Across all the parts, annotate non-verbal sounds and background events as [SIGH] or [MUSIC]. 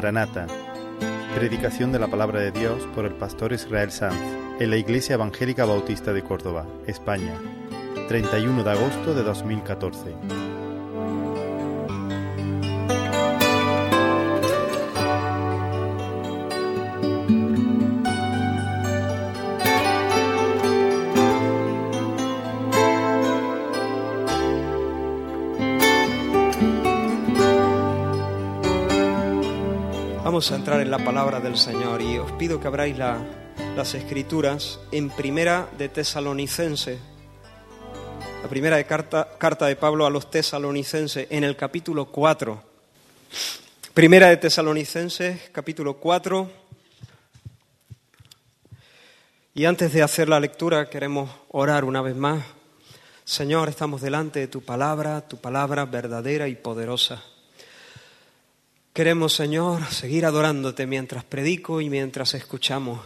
Maranata. Predicación de la palabra de Dios por el pastor Israel Sanz en la Iglesia Evangélica Bautista de Córdoba, España, 31 de agosto de 2014. A entrar en la palabra del Señor y os pido que abráis la- las escrituras en primera de Tesalonicense, la primera de carta, carta de Pablo a los tesalonicenses en el capítulo 4. Primera de Tesalonicenses, capítulo 4. Y antes de hacer la lectura queremos orar una vez más. Señor, estamos delante de tu palabra, tu palabra verdadera y poderosa. Queremos, Señor, seguir adorándote mientras predico y mientras escuchamos.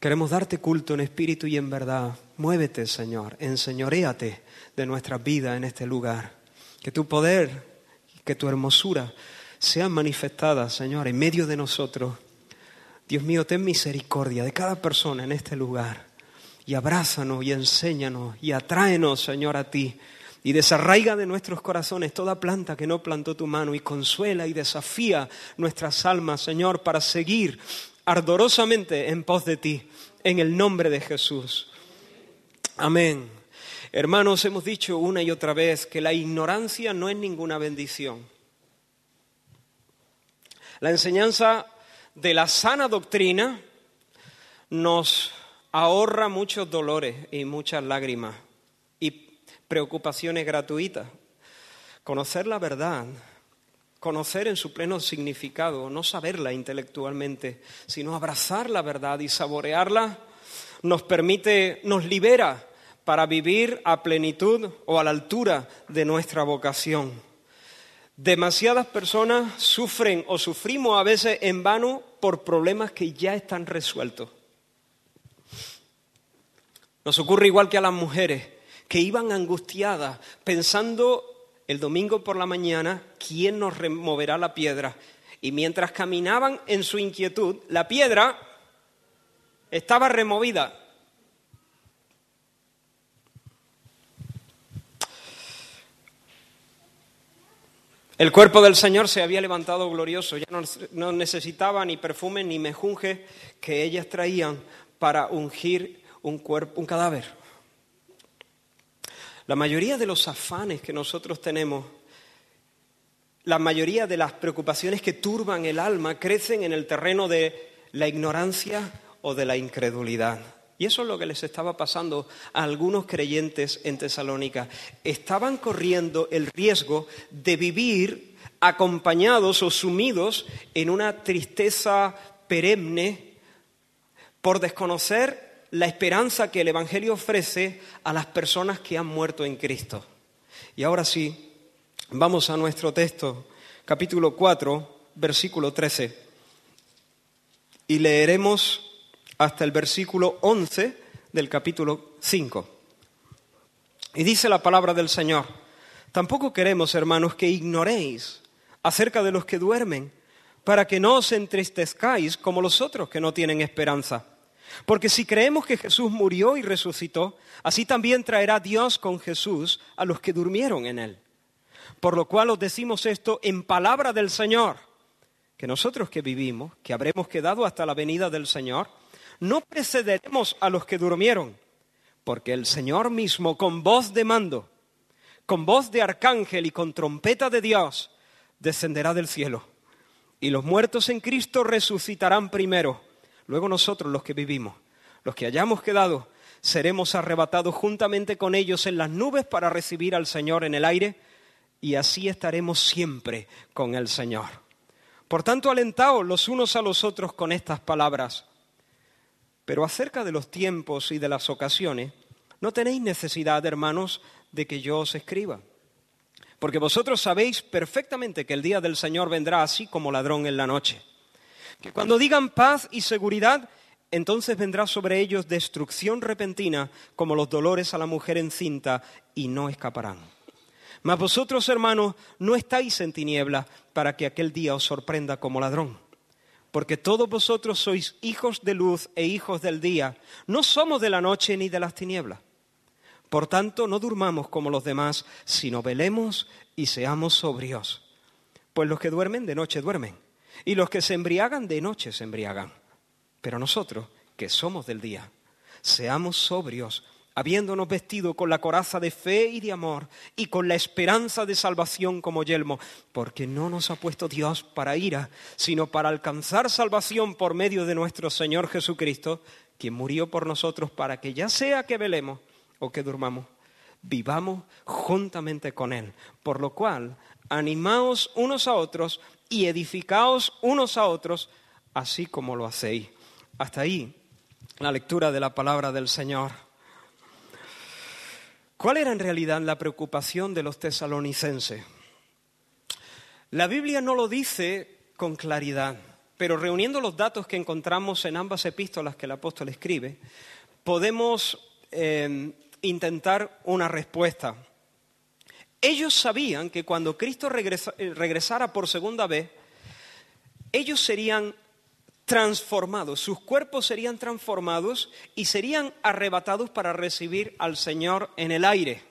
Queremos darte culto en espíritu y en verdad. Muévete, Señor, enseñoréate de nuestras vidas en este lugar. Que tu poder, que tu hermosura sean manifestadas, Señor, en medio de nosotros. Dios mío, ten misericordia de cada persona en este lugar y abrázanos y enséñanos y atráenos, Señor, a ti. Y desarraiga de nuestros corazones toda planta que no plantó tu mano y consuela y desafía nuestras almas, Señor, para seguir ardorosamente en pos de ti, en el nombre de Jesús. Amén. Hermanos, hemos dicho una y otra vez que la ignorancia no es ninguna bendición. La enseñanza de la sana doctrina nos ahorra muchos dolores y muchas lágrimas preocupaciones gratuitas. Conocer la verdad, conocer en su pleno significado, no saberla intelectualmente, sino abrazar la verdad y saborearla, nos permite, nos libera para vivir a plenitud o a la altura de nuestra vocación. Demasiadas personas sufren o sufrimos a veces en vano por problemas que ya están resueltos. Nos ocurre igual que a las mujeres, que iban angustiadas pensando el domingo por la mañana quién nos removerá la piedra. Y mientras caminaban en su inquietud, la piedra estaba removida. El cuerpo del Señor se había levantado glorioso, ya no, necesitaba ni perfume ni mejunje que ellas traían para ungir un, cuerpo, un cadáver. La mayoría de los afanes que nosotros tenemos, la mayoría de las preocupaciones que turban el alma crecen en el terreno de la ignorancia o de la incredulidad. Y eso es lo que les estaba pasando a algunos creyentes en Tesalónica. Estaban corriendo el riesgo de vivir acompañados o sumidos en una tristeza perenne por desconocer la esperanza que el Evangelio ofrece a las personas que han muerto en Cristo. Y ahora sí, vamos a nuestro texto, capítulo 4, versículo 13. Y leeremos hasta el versículo 11 del capítulo 5. Y dice la palabra del Señor, tampoco queremos, hermanos, que ignoréis acerca de los que duermen, para que no os entristezcáis como los otros que no tienen esperanza. Porque si creemos que Jesús murió y resucitó, así también traerá Dios con Jesús a los que durmieron en él. Por lo cual os decimos esto en palabra del Señor, que nosotros que vivimos, que habremos quedado hasta la venida del Señor, no precederemos a los que durmieron, porque el Señor mismo con voz de mando, con voz de arcángel y con trompeta de Dios, descenderá del cielo. Y los muertos en Cristo resucitarán primero. Luego nosotros los que vivimos, los que hayamos quedado, seremos arrebatados juntamente con ellos en las nubes para recibir al Señor en el aire y así estaremos siempre con el Señor. Por tanto, alentaos los unos a los otros con estas palabras. Pero acerca de los tiempos y de las ocasiones, no tenéis necesidad, hermanos, de que yo os escriba. Porque vosotros sabéis perfectamente que el día del Señor vendrá así como ladrón en la noche. Que cuando digan paz y seguridad, entonces vendrá sobre ellos destrucción repentina como los dolores a la mujer encinta y no escaparán. Mas vosotros, hermanos, no estáis en tinieblas para que aquel día os sorprenda como ladrón. Porque todos vosotros sois hijos de luz e hijos del día. No somos de la noche ni de las tinieblas. Por tanto, no durmamos como los demás, sino velemos y seamos sobrios. Pues los que duermen de noche duermen, y los que se embriagan de noche se embriagan. Pero nosotros, que somos del día, seamos sobrios habiéndonos vestido con la coraza de fe y de amor y con la esperanza de salvación como yelmo, porque no nos ha puesto Dios para ira, sino para alcanzar salvación por medio de nuestro Señor Jesucristo, quien murió por nosotros para que ya sea que velemos o que durmamos, vivamos juntamente con Él. Por lo cual, animaos unos a otros y edificaos unos a otros, así como lo hacéis. Hasta ahí la lectura de la palabra del Señor. ¿Cuál era en realidad la preocupación de los tesalonicenses? La Biblia no lo dice con claridad, pero reuniendo los datos que encontramos en ambas epístolas que el apóstol escribe, podemos eh, intentar una respuesta. Ellos sabían que cuando Cristo eh, regresara por segunda vez, ellos serían transformados, sus cuerpos serían transformados y serían arrebatados para recibir al Señor en el aire.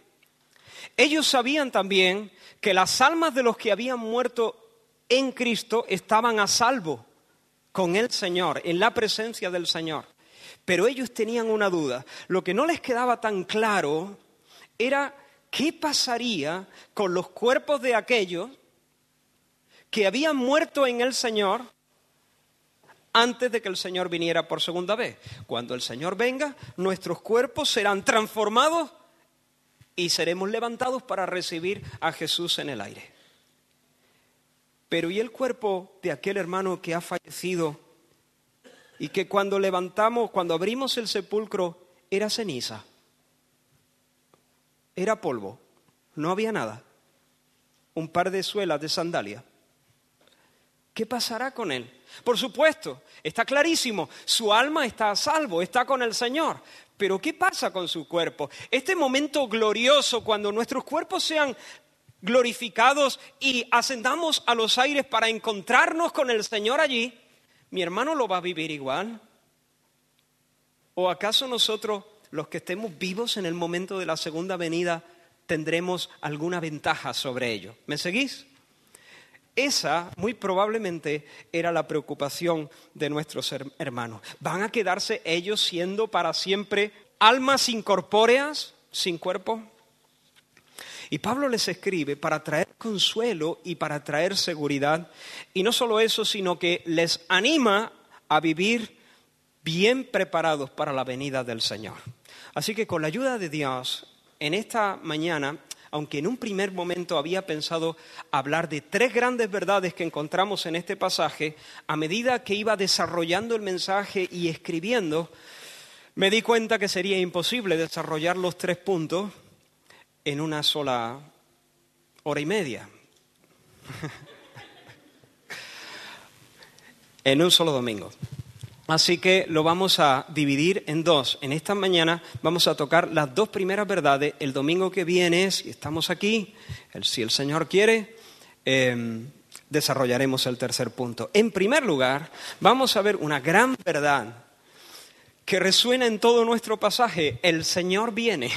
Ellos sabían también que las almas de los que habían muerto en Cristo estaban a salvo con el Señor, en la presencia del Señor. Pero ellos tenían una duda. Lo que no les quedaba tan claro era qué pasaría con los cuerpos de aquellos que habían muerto en el Señor antes de que el Señor viniera por segunda vez. Cuando el Señor venga, nuestros cuerpos serán transformados y seremos levantados para recibir a Jesús en el aire. Pero ¿y el cuerpo de aquel hermano que ha fallecido y que cuando levantamos, cuando abrimos el sepulcro, era ceniza? Era polvo, no había nada. Un par de suelas de sandalia. ¿Qué pasará con él? Por supuesto, está clarísimo, su alma está a salvo, está con el Señor. Pero ¿qué pasa con su cuerpo? Este momento glorioso, cuando nuestros cuerpos sean glorificados y ascendamos a los aires para encontrarnos con el Señor allí, ¿mi hermano lo va a vivir igual? ¿O acaso nosotros, los que estemos vivos en el momento de la segunda venida, tendremos alguna ventaja sobre ello? ¿Me seguís? Esa, muy probablemente, era la preocupación de nuestros hermanos. ¿Van a quedarse ellos siendo para siempre almas incorpóreas, sin cuerpo? Y Pablo les escribe para traer consuelo y para traer seguridad. Y no solo eso, sino que les anima a vivir bien preparados para la venida del Señor. Así que con la ayuda de Dios, en esta mañana aunque en un primer momento había pensado hablar de tres grandes verdades que encontramos en este pasaje, a medida que iba desarrollando el mensaje y escribiendo, me di cuenta que sería imposible desarrollar los tres puntos en una sola hora y media. [LAUGHS] en un solo domingo. Así que lo vamos a dividir en dos. En esta mañana vamos a tocar las dos primeras verdades. El domingo que viene, si estamos aquí, si el Señor quiere, em, desarrollaremos el tercer punto. En primer lugar, vamos a ver una gran verdad que resuena en todo nuestro pasaje. El Señor viene.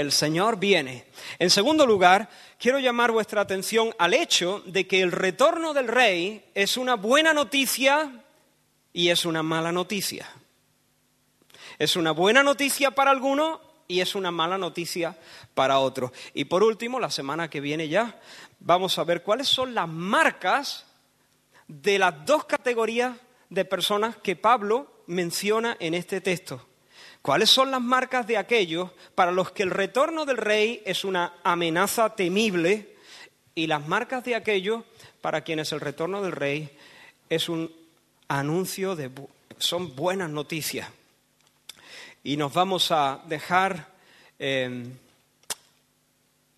El Señor viene. En segundo lugar, quiero llamar vuestra atención al hecho de que el retorno del Rey es una buena noticia y es una mala noticia. Es una buena noticia para algunos y es una mala noticia para otros. Y por último, la semana que viene ya, vamos a ver cuáles son las marcas de las dos categorías de personas que Pablo menciona en este texto. ¿Cuáles son las marcas de aquellos para los que el retorno del rey es una amenaza temible y las marcas de aquellos para quienes el retorno del rey es un anuncio de... son buenas noticias. Y nos vamos a dejar em,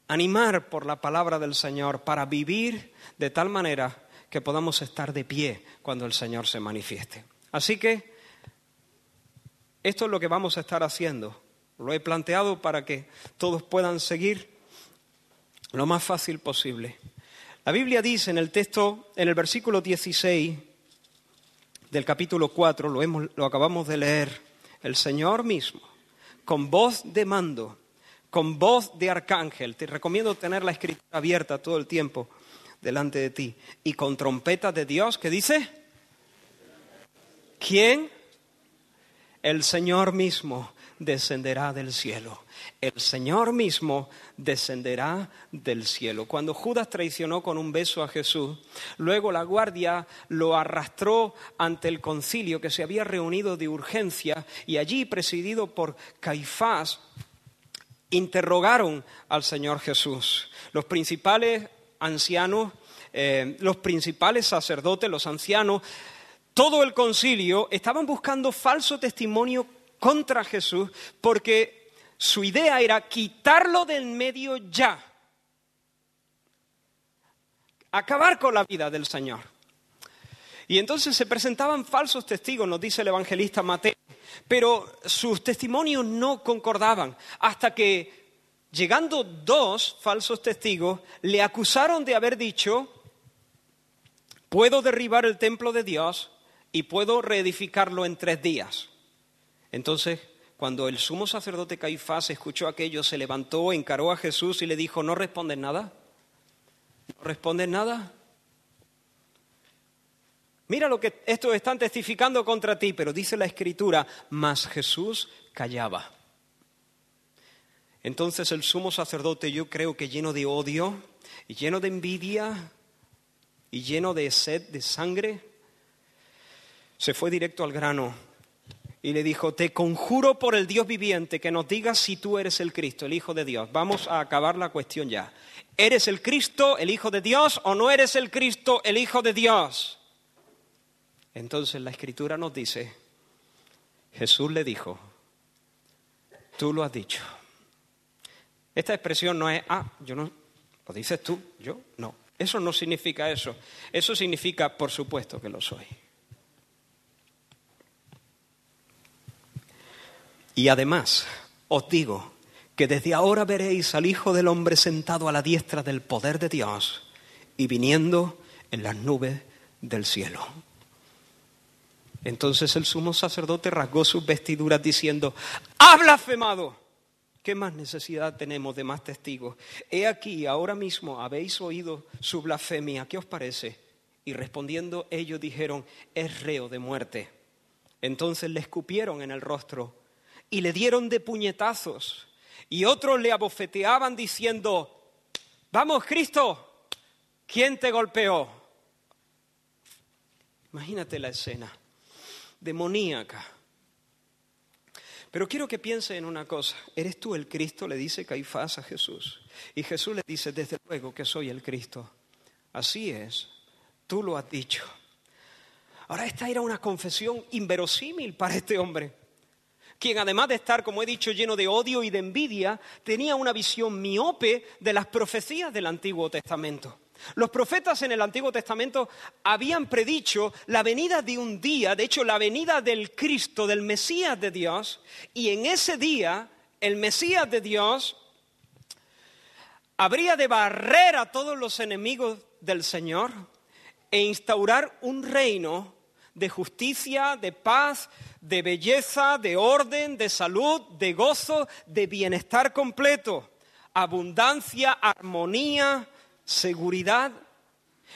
animar por la palabra del Señor para vivir de tal manera que podamos estar de pie cuando el Señor se manifieste. Así que esto es lo que vamos a estar haciendo. Lo he planteado para que todos puedan seguir lo más fácil posible. La Biblia dice en el texto, en el versículo 16 del capítulo 4, lo, hemos, lo acabamos de leer, el Señor mismo, con voz de mando, con voz de arcángel, te recomiendo tener la escritura abierta todo el tiempo delante de ti, y con trompeta de Dios, ¿qué dice? ¿Quién? El Señor mismo descenderá del cielo. El Señor mismo descenderá del cielo. Cuando Judas traicionó con un beso a Jesús, luego la guardia lo arrastró ante el concilio que se había reunido de urgencia y allí, presidido por Caifás, interrogaron al Señor Jesús. Los principales ancianos, eh, los principales sacerdotes, los ancianos, todo el concilio estaban buscando falso testimonio contra Jesús porque su idea era quitarlo del medio ya, acabar con la vida del Señor. Y entonces se presentaban falsos testigos, nos dice el evangelista Mateo, pero sus testimonios no concordaban, hasta que, llegando dos falsos testigos, le acusaron de haber dicho, puedo derribar el templo de Dios y puedo reedificarlo en tres días. Entonces, cuando el sumo sacerdote Caifás escuchó aquello, se levantó, encaró a Jesús y le dijo, ¿no respondes nada? ¿No respondes nada? Mira lo que estos están testificando contra ti, pero dice la escritura, mas Jesús callaba. Entonces el sumo sacerdote, yo creo que lleno de odio y lleno de envidia y lleno de sed de sangre, se fue directo al grano y le dijo, te conjuro por el Dios viviente que nos digas si tú eres el Cristo, el Hijo de Dios. Vamos a acabar la cuestión ya. ¿Eres el Cristo, el Hijo de Dios, o no eres el Cristo, el Hijo de Dios? Entonces la Escritura nos dice, Jesús le dijo, tú lo has dicho. Esta expresión no es, ah, yo no, lo dices tú, yo no. Eso no significa eso. Eso significa, por supuesto que lo soy. Y además os digo que desde ahora veréis al Hijo del Hombre sentado a la diestra del poder de Dios y viniendo en las nubes del cielo. Entonces el sumo sacerdote rasgó sus vestiduras diciendo, ¡Ha blasfemado! ¿Qué más necesidad tenemos de más testigos? He aquí, ahora mismo habéis oído su blasfemia, ¿qué os parece? Y respondiendo ellos dijeron, es reo de muerte. Entonces le escupieron en el rostro y le dieron de puñetazos. Y otros le abofeteaban diciendo, vamos Cristo, ¿quién te golpeó? Imagínate la escena, demoníaca. Pero quiero que piense en una cosa. ¿Eres tú el Cristo? Le dice Caifás a Jesús. Y Jesús le dice, desde luego que soy el Cristo. Así es, tú lo has dicho. Ahora esta era una confesión inverosímil para este hombre quien además de estar, como he dicho, lleno de odio y de envidia, tenía una visión miope de las profecías del Antiguo Testamento. Los profetas en el Antiguo Testamento habían predicho la venida de un día, de hecho la venida del Cristo, del Mesías de Dios, y en ese día el Mesías de Dios habría de barrer a todos los enemigos del Señor e instaurar un reino de justicia, de paz, de belleza, de orden, de salud, de gozo, de bienestar completo, abundancia, armonía, seguridad.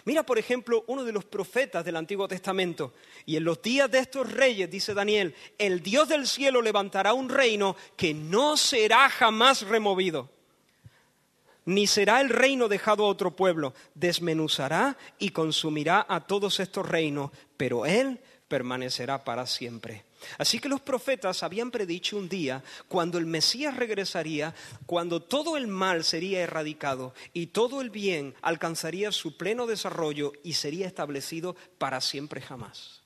Mira, por ejemplo, uno de los profetas del Antiguo Testamento. Y en los días de estos reyes, dice Daniel, el Dios del cielo levantará un reino que no será jamás removido ni será el reino dejado a otro pueblo. Desmenuzará y consumirá a todos estos reinos, pero Él permanecerá para siempre. Así que los profetas habían predicho un día cuando el Mesías regresaría, cuando todo el mal sería erradicado y todo el bien alcanzaría su pleno desarrollo y sería establecido para siempre jamás.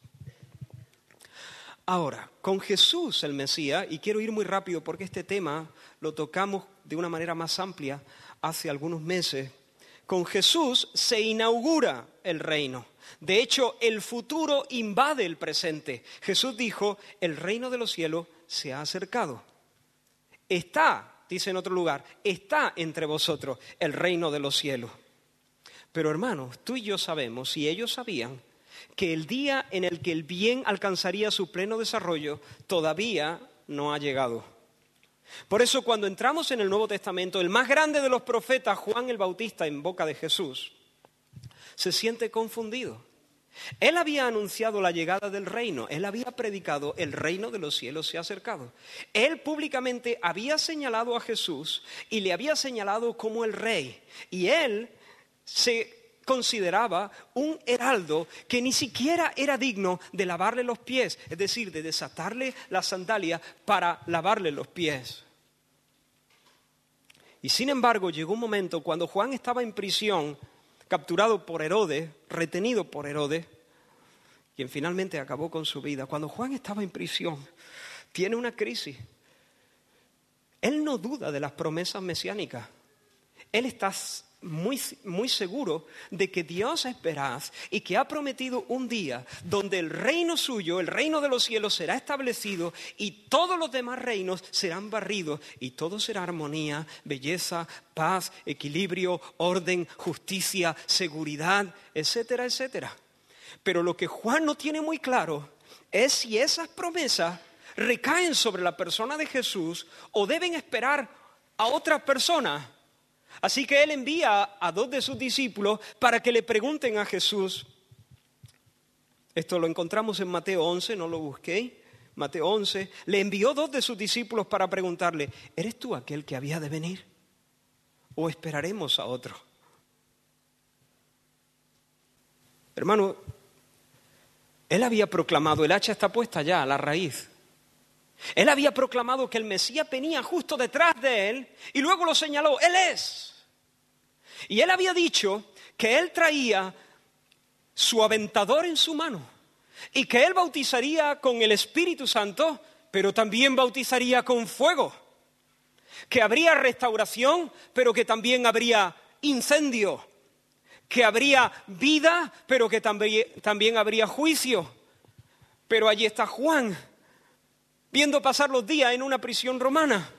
Ahora, con Jesús el Mesías, y quiero ir muy rápido porque este tema lo tocamos de una manera más amplia hace algunos meses, con Jesús se inaugura el reino. De hecho, el futuro invade el presente. Jesús dijo, el reino de los cielos se ha acercado. Está dice en otro lugar, está entre vosotros el reino de los cielos. Pero hermanos, tú y yo sabemos, y ellos sabían, que el día en el que el bien alcanzaría su pleno desarrollo todavía no ha llegado. Por eso cuando entramos en el Nuevo Testamento, el más grande de los profetas, Juan el Bautista, en boca de Jesús, se siente confundido. Él había anunciado la llegada del reino, él había predicado el reino de los cielos se ha acercado. Él públicamente había señalado a Jesús y le había señalado como el rey. Y él se consideraba un heraldo que ni siquiera era digno de lavarle los pies, es decir, de desatarle la sandalia para lavarle los pies. Y sin embargo llegó un momento cuando Juan estaba en prisión, capturado por Herodes, retenido por Herodes, quien finalmente acabó con su vida. Cuando Juan estaba en prisión, tiene una crisis. Él no duda de las promesas mesiánicas. Él está muy, muy seguro de que Dios es y que ha prometido un día donde el reino suyo, el reino de los cielos, será establecido y todos los demás reinos serán barridos y todo será armonía, belleza, paz, equilibrio, orden, justicia, seguridad, etcétera, etcétera. Pero lo que Juan no tiene muy claro es si esas promesas recaen sobre la persona de Jesús o deben esperar a otras personas Así que él envía a dos de sus discípulos para que le pregunten a Jesús. Esto lo encontramos en Mateo 11, no lo busqué. Mateo 11, le envió dos de sus discípulos para preguntarle, ¿eres tú aquel que había de venir? ¿O esperaremos a otro? Hermano, él había proclamado, el hacha está puesta ya a la raíz. Él había proclamado que el Mesías venía justo detrás de él y luego lo señaló, Él es. Y él había dicho que él traía su aventador en su mano y que él bautizaría con el Espíritu Santo, pero también bautizaría con fuego. Que habría restauración, pero que también habría incendio. Que habría vida, pero que también, también habría juicio. Pero allí está Juan viendo pasar los días en una prisión romana.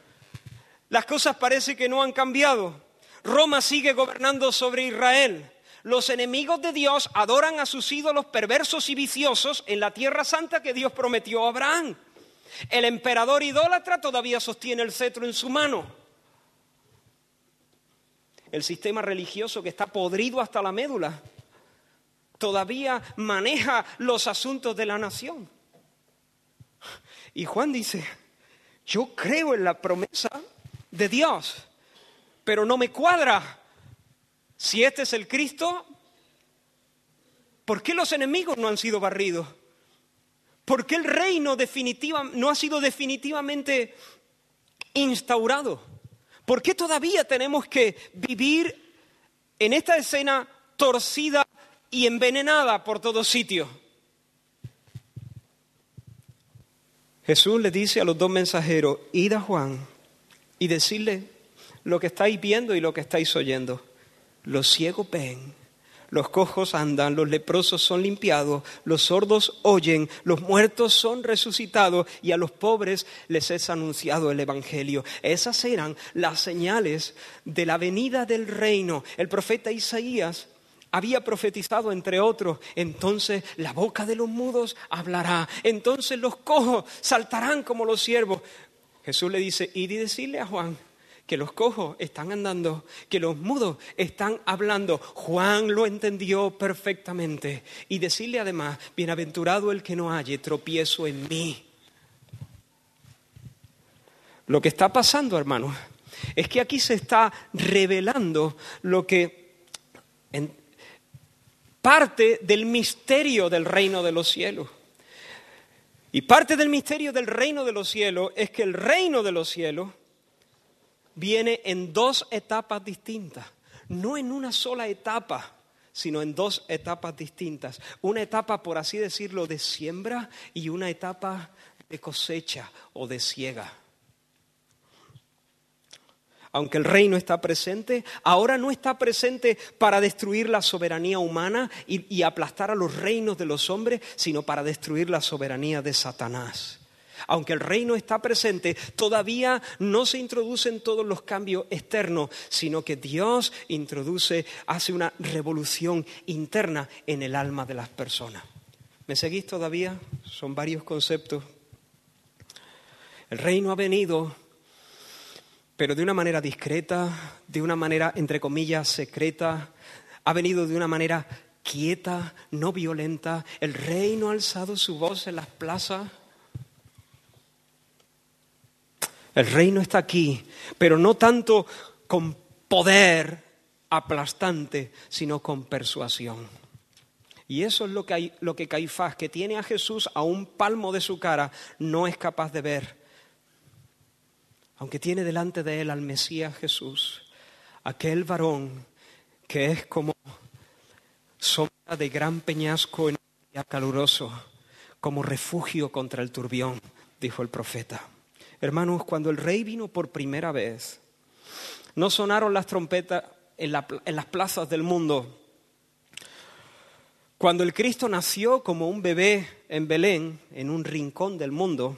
Las cosas parece que no han cambiado. Roma sigue gobernando sobre Israel. Los enemigos de Dios adoran a sus ídolos perversos y viciosos en la tierra santa que Dios prometió a Abraham. El emperador idólatra todavía sostiene el cetro en su mano. El sistema religioso que está podrido hasta la médula todavía maneja los asuntos de la nación. Y Juan dice, yo creo en la promesa de Dios, pero no me cuadra. Si este es el Cristo, ¿por qué los enemigos no han sido barridos? ¿Por qué el reino definitiva, no ha sido definitivamente instaurado? ¿Por qué todavía tenemos que vivir en esta escena torcida y envenenada por todos sitios? Jesús le dice a los dos mensajeros, id a Juan y decirle lo que estáis viendo y lo que estáis oyendo. Los ciegos ven, los cojos andan, los leprosos son limpiados, los sordos oyen, los muertos son resucitados y a los pobres les es anunciado el Evangelio. Esas eran las señales de la venida del reino. El profeta Isaías había profetizado, entre otros, entonces la boca de los mudos hablará, entonces los cojos saltarán como los siervos. Jesús le dice, id y decirle a Juan que los cojos están andando, que los mudos están hablando. Juan lo entendió perfectamente. Y decirle además, bienaventurado el que no halle tropiezo en mí. Lo que está pasando, hermanos, es que aquí se está revelando lo que en parte del misterio del reino de los cielos. Y parte del misterio del reino de los cielos es que el reino de los cielos viene en dos etapas distintas, no en una sola etapa, sino en dos etapas distintas. Una etapa, por así decirlo, de siembra y una etapa de cosecha o de siega. Aunque el reino está presente, ahora no está presente para destruir la soberanía humana y, aplastar a los reinos de los hombres, sino para destruir la soberanía de Satanás. Aunque el reino está presente, todavía no se introducen todos los cambios externos, sino que Dios introduce, hace una revolución interna en el alma de las personas. ¿Me seguís todavía? Son varios conceptos. El reino ha venido, pero de una manera discreta, de una manera, entre comillas, secreta, ha venido de una manera quieta, no violenta. El reino ha alzado su voz en las plazas. El reino está aquí, pero no tanto con poder aplastante, sino con persuasión. Y eso es lo que, hay, lo que Caifás, que tiene a Jesús a un palmo de su cara, no es capaz de ver. Aunque tiene delante de él al Mesías Jesús, aquel varón que es como sombra de gran peñasco en un día caluroso, como refugio contra el turbión, dijo el profeta. Hermanos, cuando el rey vino por primera vez, no sonaron las trompetas en, en las plazas del mundo. Cuando el Cristo nació como un bebé en Belén, en un rincón del mundo,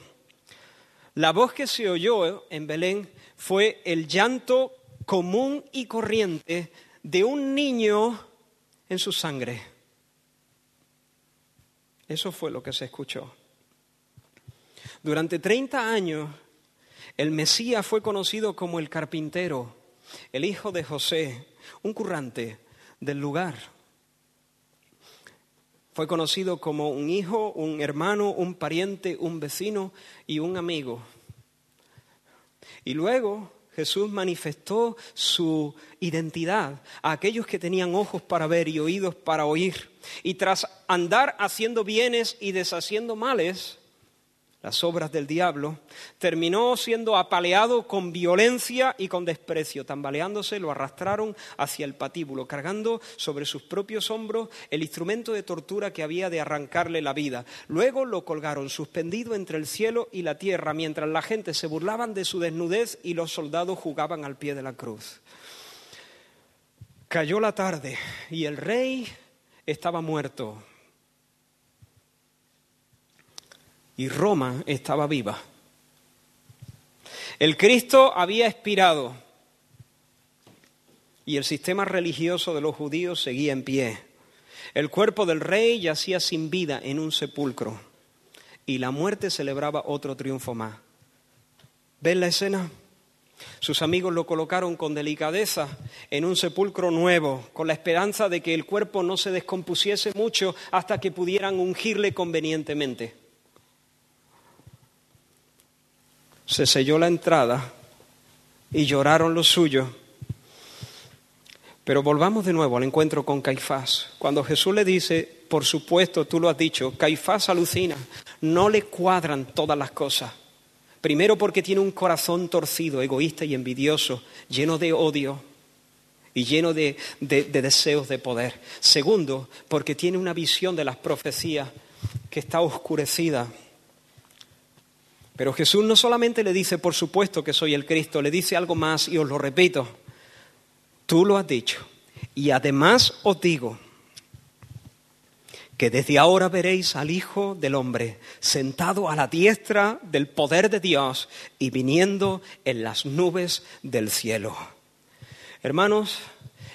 la voz que se oyó en Belén fue el llanto común y corriente de un niño en su sangre. Eso fue lo que se escuchó. Durante 30 años, el Mesías fue conocido como el carpintero, el hijo de José, un currante del lugar. Fue conocido como un hijo, un hermano, un pariente, un vecino y un amigo. Y luego Jesús manifestó su identidad a aquellos que tenían ojos para ver y oídos para oír. Y tras andar haciendo bienes y deshaciendo males, las obras del diablo, terminó siendo apaleado con violencia y con desprecio. Tambaleándose, lo arrastraron hacia el patíbulo, cargando sobre sus propios hombros el instrumento de tortura que había de arrancarle la vida. Luego lo colgaron suspendido entre el cielo y la tierra, mientras la gente se burlaban de su desnudez y los soldados jugaban al pie de la cruz. Cayó la tarde y el rey estaba muerto y Roma estaba viva. El Cristo había expirado y el sistema religioso de los judíos seguía en pie. El cuerpo del rey yacía sin vida en un sepulcro y la muerte celebraba otro triunfo más. ¿Ven la escena? Sus amigos lo colocaron con delicadeza en un sepulcro nuevo, con la esperanza de que el cuerpo no se descompusiese mucho hasta que pudieran ungirle convenientemente. Se selló la entrada y lloraron los suyos. Pero volvamos de nuevo al encuentro con Caifás. Cuando Jesús le dice, por supuesto, tú lo has dicho, Caifás alucina, no le cuadran todas las cosas. Primero porque tiene un corazón torcido, egoísta y envidioso, lleno de odio y lleno de, de deseos de poder. Segundo, porque tiene una visión de las profecías que está oscurecida pero Jesús no solamente le dice, por supuesto que soy el Cristo, le dice algo más y os lo repito. Tú lo has dicho. Y además os digo que desde ahora veréis al Hijo del Hombre sentado a la diestra del poder de Dios y viniendo en las nubes del cielo. Hermanos,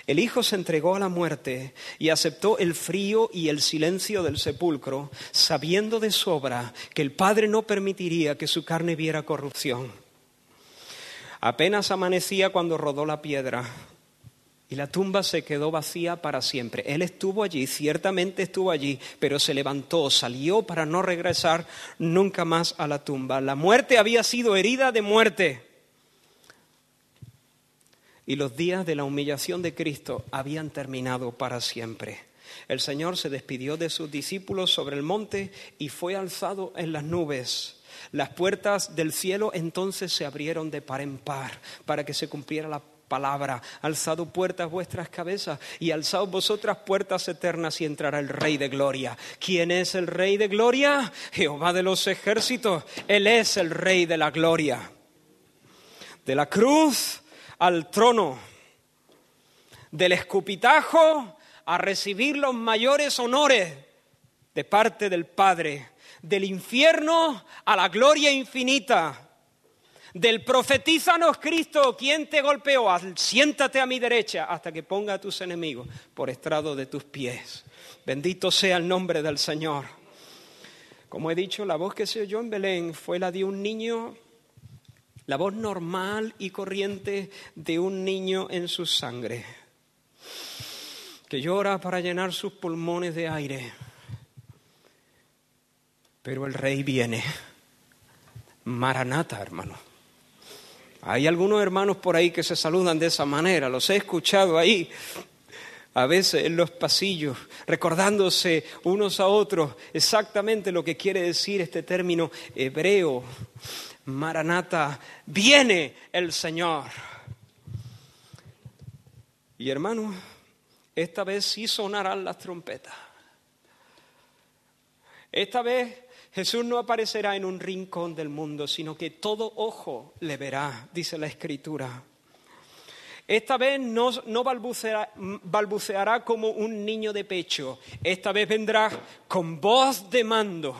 el Hijo se entregó a la muerte y aceptó el frío y el silencio del sepulcro, sabiendo de sobra que el Padre no permitiría que su carne viera corrupción. Apenas amanecía cuando rodó la piedra y la tumba se quedó vacía para siempre. Él estuvo allí, ciertamente estuvo allí, pero se levantó, salió para no regresar nunca más a la tumba. La muerte había sido herida de muerte y los días de la humillación de Cristo habían terminado para siempre. El Señor se despidió de sus discípulos sobre el monte y fue alzado en las nubes. Las puertas del cielo entonces se abrieron de par en par para que se cumpliera la palabra. Alzado puertas vuestras cabezas y alzado vosotras puertas eternas y entrará el Rey de Gloria. ¿Quién es el Rey de Gloria? Jehová de los ejércitos. Él es el Rey de la Gloria. De la cruz al trono, del escupitajo a recibir los mayores honores de parte del Padre, del infierno a la gloria infinita. Del profetízanos Cristo, quien te golpeó, siéntate a mi derecha hasta que ponga a tus enemigos por estrado de tus pies. Bendito sea el nombre del Señor. Como he dicho, la voz que se oyó en Belén fue la de un niño, la voz normal y corriente de un niño en su sangre, que llora para llenar sus pulmones de aire. Pero el rey viene. Maranata, hermano. Hay algunos hermanos por ahí que se saludan de esa manera, los he escuchado ahí, a veces en los pasillos, recordándose unos a otros exactamente lo que quiere decir este término hebreo. Maranata, viene el Señor. Y hermano, esta vez sí sonarán las trompetas. Esta vez Jesús no aparecerá en un rincón del mundo, sino que todo ojo le verá, dice la Escritura. Esta vez no, balbuceará, como un niño de pecho, esta vez vendrá con voz de mando,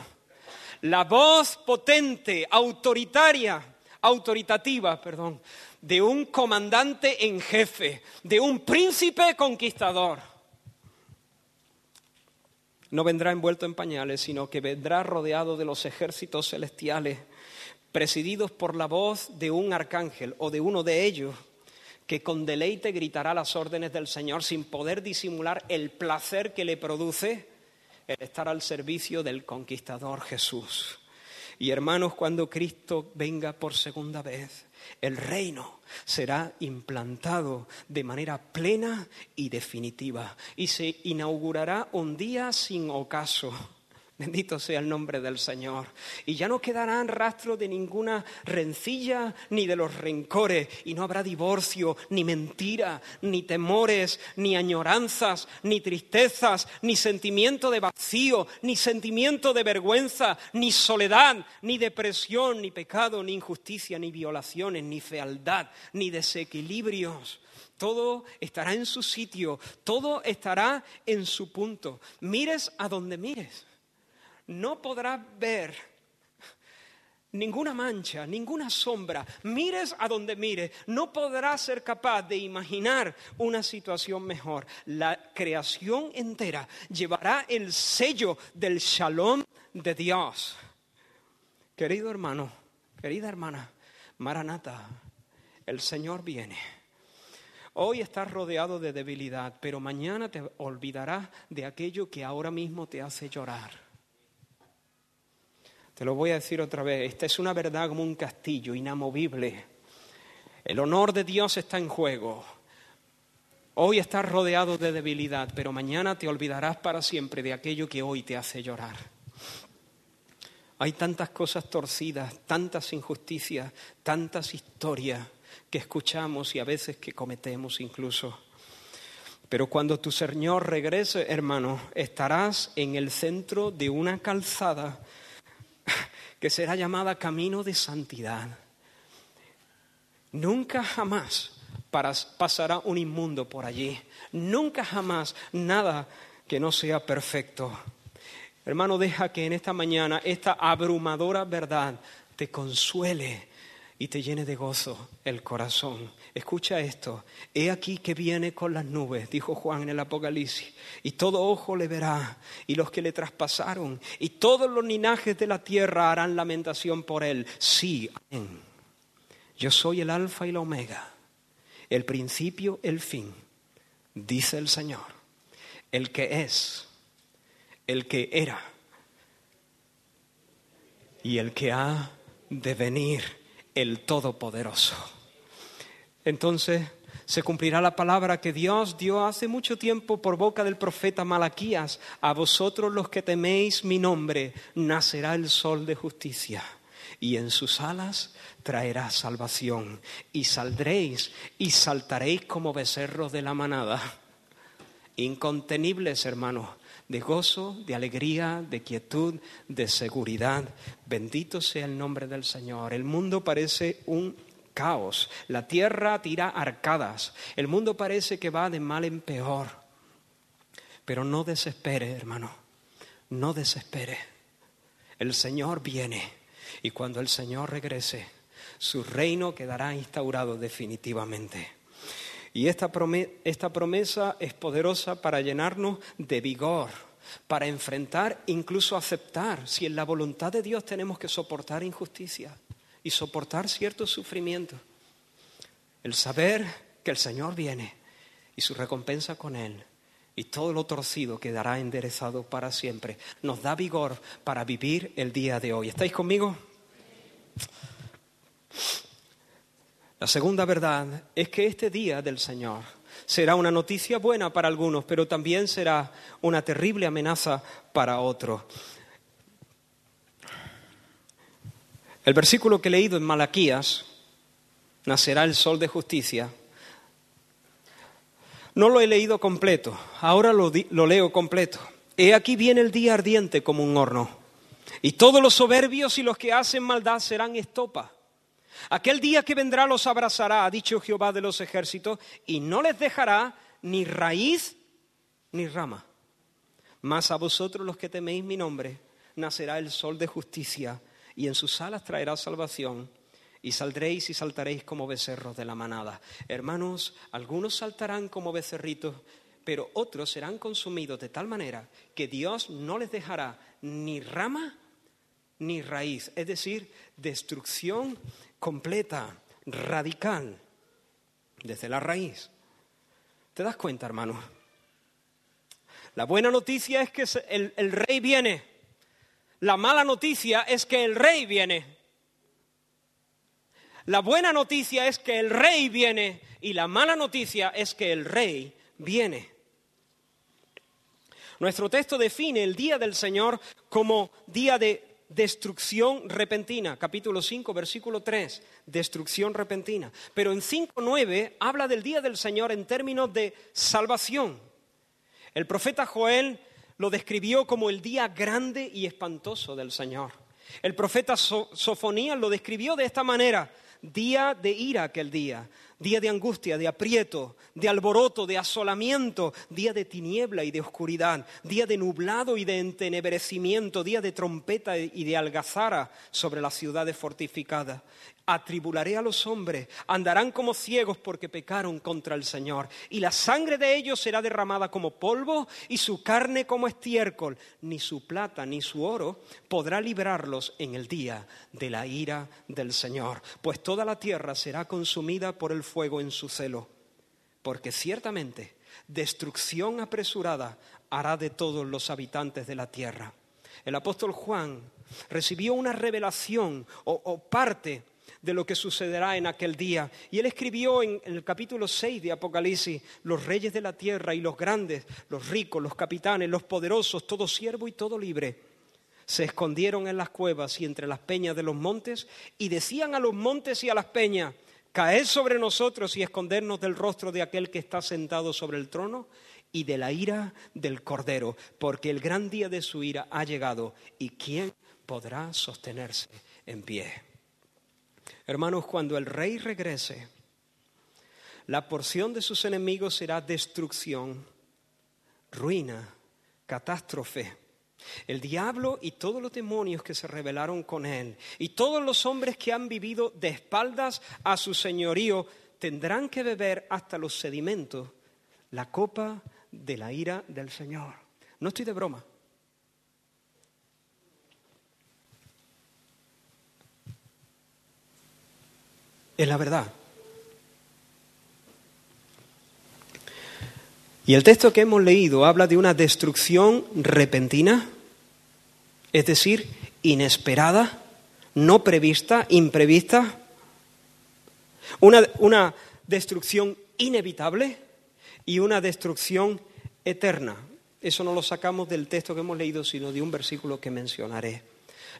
la voz potente, autoritaria, autoritativa, perdón, de un comandante en jefe, de un príncipe conquistador. No vendrá envuelto en pañales, sino que vendrá rodeado de los ejércitos celestiales, presididos por la voz de un arcángel o de uno de ellos, que con deleite gritará las órdenes del Señor sin poder disimular el placer que le produce el estar al servicio del conquistador Jesús. Y hermanos, cuando Cristo venga por segunda vez, el reino será implantado de manera plena y definitiva y se inaugurará un día sin ocaso Bendito sea el nombre del Señor. Y ya no quedarán rastro de ninguna rencilla ni de los rencores. Y no habrá divorcio, ni mentira, ni temores, ni añoranzas, ni tristezas, ni sentimiento de vacío, ni sentimiento de vergüenza, ni soledad, ni depresión, ni pecado, ni injusticia, ni violaciones, ni fealdad, ni desequilibrios todo estará en su sitio, todo estará en su punto. Mires a donde mires no podrás ver ninguna mancha, ninguna sombra. Mires a donde mires, no podrás ser capaz de imaginar una situación mejor. La creación entera llevará el sello del shalom de Dios. Querido hermano, querida hermana, Maranata, el Señor viene. Hoy estás rodeado de debilidad, pero mañana te olvidarás de aquello que ahora mismo te hace llorar. Te lo voy a decir otra vez, esta es una verdad como un castillo inamovible. El honor de Dios está en juego. Hoy estás rodeado de debilidad, pero mañana te olvidarás para siempre de aquello que hoy te hace llorar. Hay tantas cosas torcidas, tantas injusticias, tantas historias que escuchamos y a veces que cometemos incluso. Pero cuando tu Señor regrese, hermano, estarás en el centro de una calzada que será llamada camino de santidad. Nunca jamás pasará un inmundo por allí. Nunca jamás nada que no sea perfecto. Hermano, deja que en esta mañana esta abrumadora verdad te consuele y te llene de gozo el corazón. Escucha esto, he aquí que viene con las nubes, dijo Juan en el Apocalipsis, y todo ojo le verá, y los que le traspasaron, y todos los linajes de la tierra harán lamentación por él. Sí, amén. Yo soy el alfa y la omega, el principio, el fin, dice el Señor, el que es, el que era y el que ha de venir el Todopoderoso. Entonces se cumplirá la palabra que Dios dio hace mucho tiempo por boca del profeta Malaquías. A vosotros los que teméis mi nombre, nacerá el sol de justicia y en sus alas traerá salvación y saldréis y saltaréis como becerros de la manada. Incontenibles, hermanos, de gozo, de alegría, de quietud, de seguridad. Bendito sea el nombre del Señor. El mundo parece un caos, la tierra tira arcadas, el mundo parece que va de mal en peor. Pero no desespere, hermano, no desespere. El Señor viene y cuando el Señor regrese, su reino quedará instaurado definitivamente. Y esta promesa, es poderosa para llenarnos de vigor, para enfrentar, incluso aceptar, si en la voluntad de Dios tenemos que soportar injusticia y soportar ciertos sufrimientos. El saber que el Señor viene y su recompensa con Él y todo lo torcido quedará enderezado para siempre. Nos da vigor para vivir el día de hoy. ¿Estáis conmigo? La segunda verdad es que este día del Señor será una noticia buena para algunos, pero también será una terrible amenaza para otros. El versículo que he leído en Malaquías, nacerá el sol de justicia, no lo he leído completo, ahora lo, lo, leo completo. He aquí viene el día ardiente como un horno, y todos los soberbios y los que hacen maldad serán estopa. Aquel día que vendrá los abrazará, ha dicho Jehová de los ejércitos, y no les dejará ni raíz ni rama. Mas a vosotros los que teméis mi nombre, nacerá el sol de justicia, y en sus alas traerá salvación y saldréis y saltaréis como becerros de la manada. Hermanos, algunos saltarán como becerritos, pero otros serán consumidos de tal manera que Dios no les dejará ni rama ni raíz, es decir, destrucción completa, radical, desde la raíz. ¿Te das cuenta, hermano? La buena noticia es que el, el rey viene. La mala noticia es que el rey viene. La buena noticia es que el rey viene y la mala noticia es que el rey viene. Nuestro texto define el día del Señor como día de destrucción repentina, capítulo 5, versículo 3, destrucción repentina. Pero en 5.9 habla del día del Señor en términos de salvación. El profeta Joel lo describió como el día grande y espantoso del Señor. El profeta Sofonías lo describió de esta manera, día de ira aquel día, día de angustia, de aprieto, de alboroto, de asolamiento, día de tiniebla y de oscuridad, día de nublado y de entenebrecimiento, día de trompeta y de algazara sobre las ciudades fortificadas atribularé a los hombres, andarán como ciegos porque pecaron contra el Señor, y la sangre de ellos será derramada como polvo y su carne como estiércol, ni su plata ni su oro podrá librarlos en el día de la ira del Señor, pues toda la tierra será consumida por el fuego en su celo, porque ciertamente destrucción apresurada hará de todos los habitantes de la tierra. El apóstol Juan recibió una revelación o, o parte de lo que sucederá en aquel día. Y él escribió en, el capítulo 6 de Apocalipsis, los reyes de la tierra y los grandes, los ricos, los capitanes, los poderosos, todo siervo y todo libre, se escondieron en las cuevas y entre las peñas de los montes y decían a los montes y a las peñas, caed sobre nosotros y escondernos del rostro de aquel que está sentado sobre el trono y de la ira del Cordero, porque el gran día de su ira ha llegado y ¿quién podrá sostenerse en pie? Hermanos, cuando el rey regrese, la porción de sus enemigos será destrucción, ruina, catástrofe. El diablo y todos los demonios que se rebelaron con él y todos los hombres que han vivido de espaldas a su señorío tendrán que beber hasta los sedimentos la copa de la ira del Señor. No estoy de broma. Es la verdad. Y el texto que hemos leído habla de una destrucción repentina, es decir, inesperada, no prevista, imprevista, una, una destrucción inevitable y una destrucción eterna. Eso no lo sacamos del texto que hemos leído, sino de un versículo que mencionaré.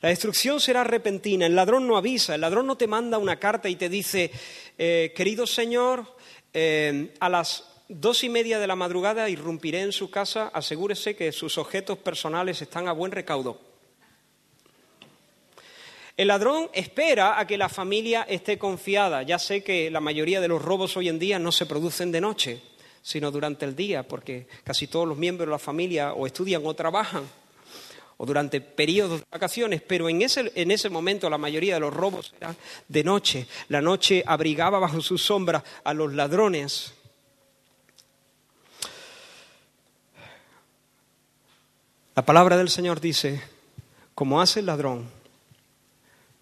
La destrucción será repentina. El ladrón no avisa, el ladrón no te manda una carta y te dice, eh, querido Señor, eh, a las dos y media de la madrugada irrumpiré en su casa, asegúrese que sus objetos personales están a buen recaudo. El ladrón espera a que la familia esté confiada. Ya sé que la mayoría de los robos hoy en día no se producen de noche, sino durante el día, porque casi todos los miembros de la familia o estudian o trabajan o durante periodos de vacaciones, pero en ese, en ese momento la mayoría de los robos eran de noche. La noche abrigaba bajo su sombra a los ladrones. La palabra del Señor dice, como hace el ladrón,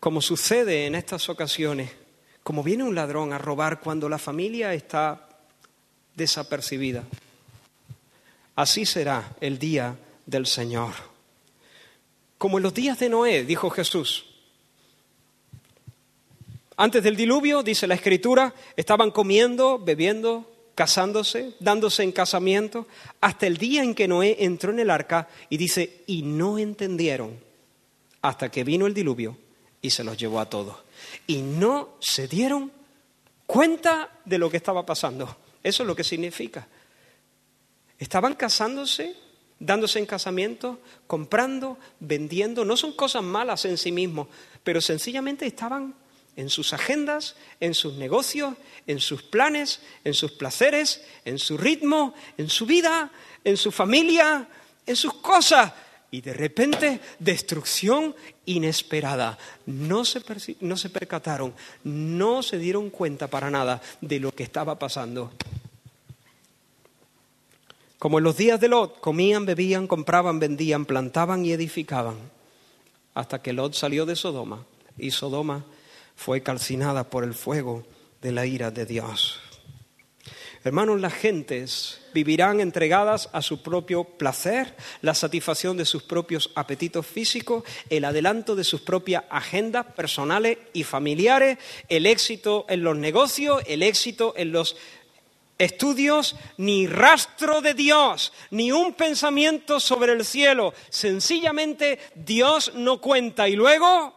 como sucede en estas ocasiones, como viene un ladrón a robar cuando la familia está desapercibida, así será el día del Señor. Como en los días de Noé, dijo Jesús. Antes del diluvio, dice la Escritura, estaban comiendo, bebiendo, casándose, dándose en casamiento, hasta el día en que Noé entró en el arca y dice, y no entendieron hasta que vino el diluvio y se los llevó a todos. Y no se dieron cuenta de lo que estaba pasando. Eso es lo que significa. Estaban casándose, dándose en casamiento, comprando, vendiendo. No son cosas malas en sí mismos, pero sencillamente estaban en sus agendas, en sus negocios, en sus planes, en sus placeres, en su ritmo, en su vida, en su familia, en sus cosas. Y de repente, destrucción inesperada. No se, no se percataron, no se dieron cuenta para nada de lo que estaba pasando. Como en los días de Lot, comían, bebían, compraban, vendían, plantaban y edificaban, hasta que Lot salió de Sodoma y Sodoma fue calcinada por el fuego de la ira de Dios. Hermanos, las gentes vivirán entregadas a su propio placer, la satisfacción de sus propios apetitos físicos, el adelanto de sus propias agendas personales y familiares, el éxito en los negocios, el éxito en los estudios, ni rastro de Dios, ni un pensamiento sobre el cielo. Sencillamente Dios no cuenta y luego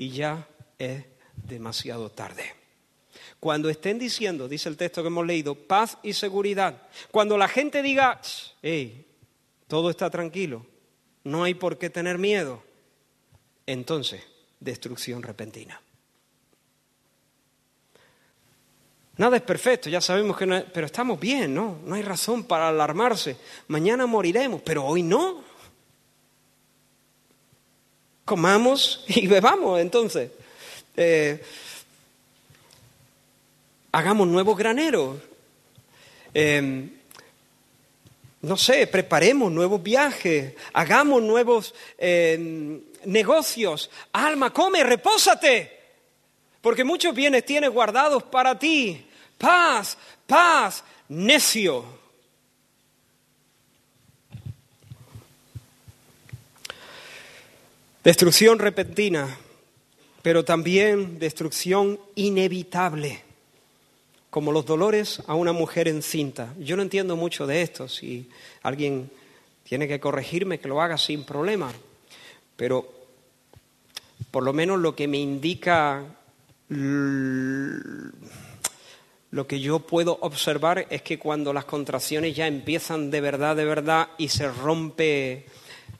y ya es demasiado tarde. Cuando estén diciendo, dice el texto que hemos leído, paz y seguridad, cuando la gente diga, hey, todo está tranquilo, no hay por qué tener miedo, entonces destrucción repentina. Nada es perfecto, ya sabemos que no es, pero estamos bien, ¿no? No hay razón para alarmarse. Mañana moriremos, pero hoy no comamos [LAUGHS] y bebamos entonces. Eh, hagamos nuevos graneros. Em, no sé, preparemos nuevos viajes, hagamos nuevos em, negocios. Alma, come, repósate, porque muchos bienes tienes guardados para ti. Paz, paz, necio. Destrucción repentina, pero también destrucción inevitable, como los dolores a una mujer encinta. Yo no entiendo mucho de esto, si alguien tiene que corregirme, que lo haga sin problema, pero por lo menos lo que me indica lo que yo puedo observar es que cuando las contracciones ya empiezan de verdad, de verdad, y se rompe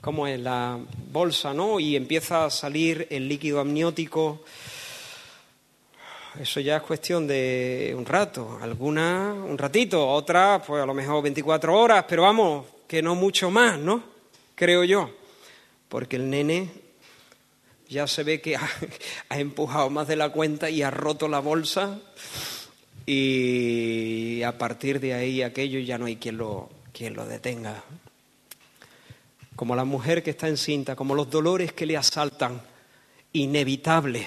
como en la bolsa, ¿no? Y empieza a salir el líquido amniótico. Eso ya es cuestión de un rato, alguna un ratito, otra pues a lo mejor 24 horas, pero vamos, que no mucho más, ¿no? Creo yo. Porque el nene ya se ve que [LAUGHS] ha empujado más de la cuenta y ha roto la bolsa y a partir de ahí aquello ya no hay quien lo, quien lo detenga como la mujer que está encinta, como los dolores que le asaltan, inevitable.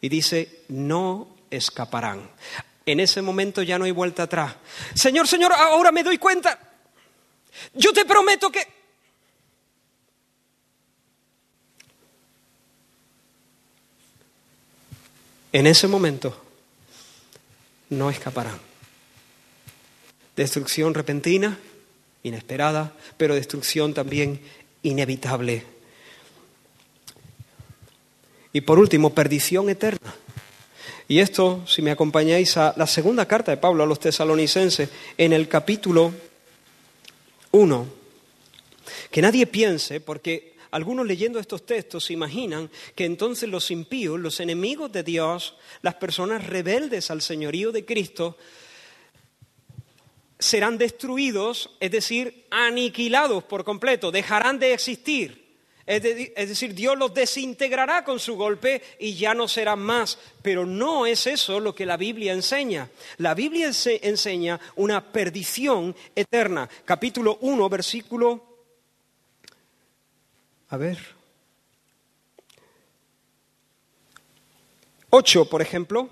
Y dice, no escaparán. En ese momento ya no hay vuelta atrás. Señor, Señor, ahora me doy cuenta. Yo te prometo que... En ese momento no escaparán. Destrucción repentina, inesperada, pero destrucción también inevitable. Y por último, perdición eterna. Y esto, si me acompañáis a la segunda carta de Pablo a los tesalonicenses, en el capítulo 1, que nadie piense, porque algunos leyendo estos textos se imaginan que entonces los impíos, los enemigos de Dios, las personas rebeldes al señorío de Cristo, serán destruidos, es decir, aniquilados por completo, dejarán de existir. Es, decir, Dios los desintegrará con su golpe y ya no serán más. Pero no es eso lo que la Biblia enseña. La Biblia enseña una perdición eterna. Capítulo 1, versículo... A ver. 8, por ejemplo.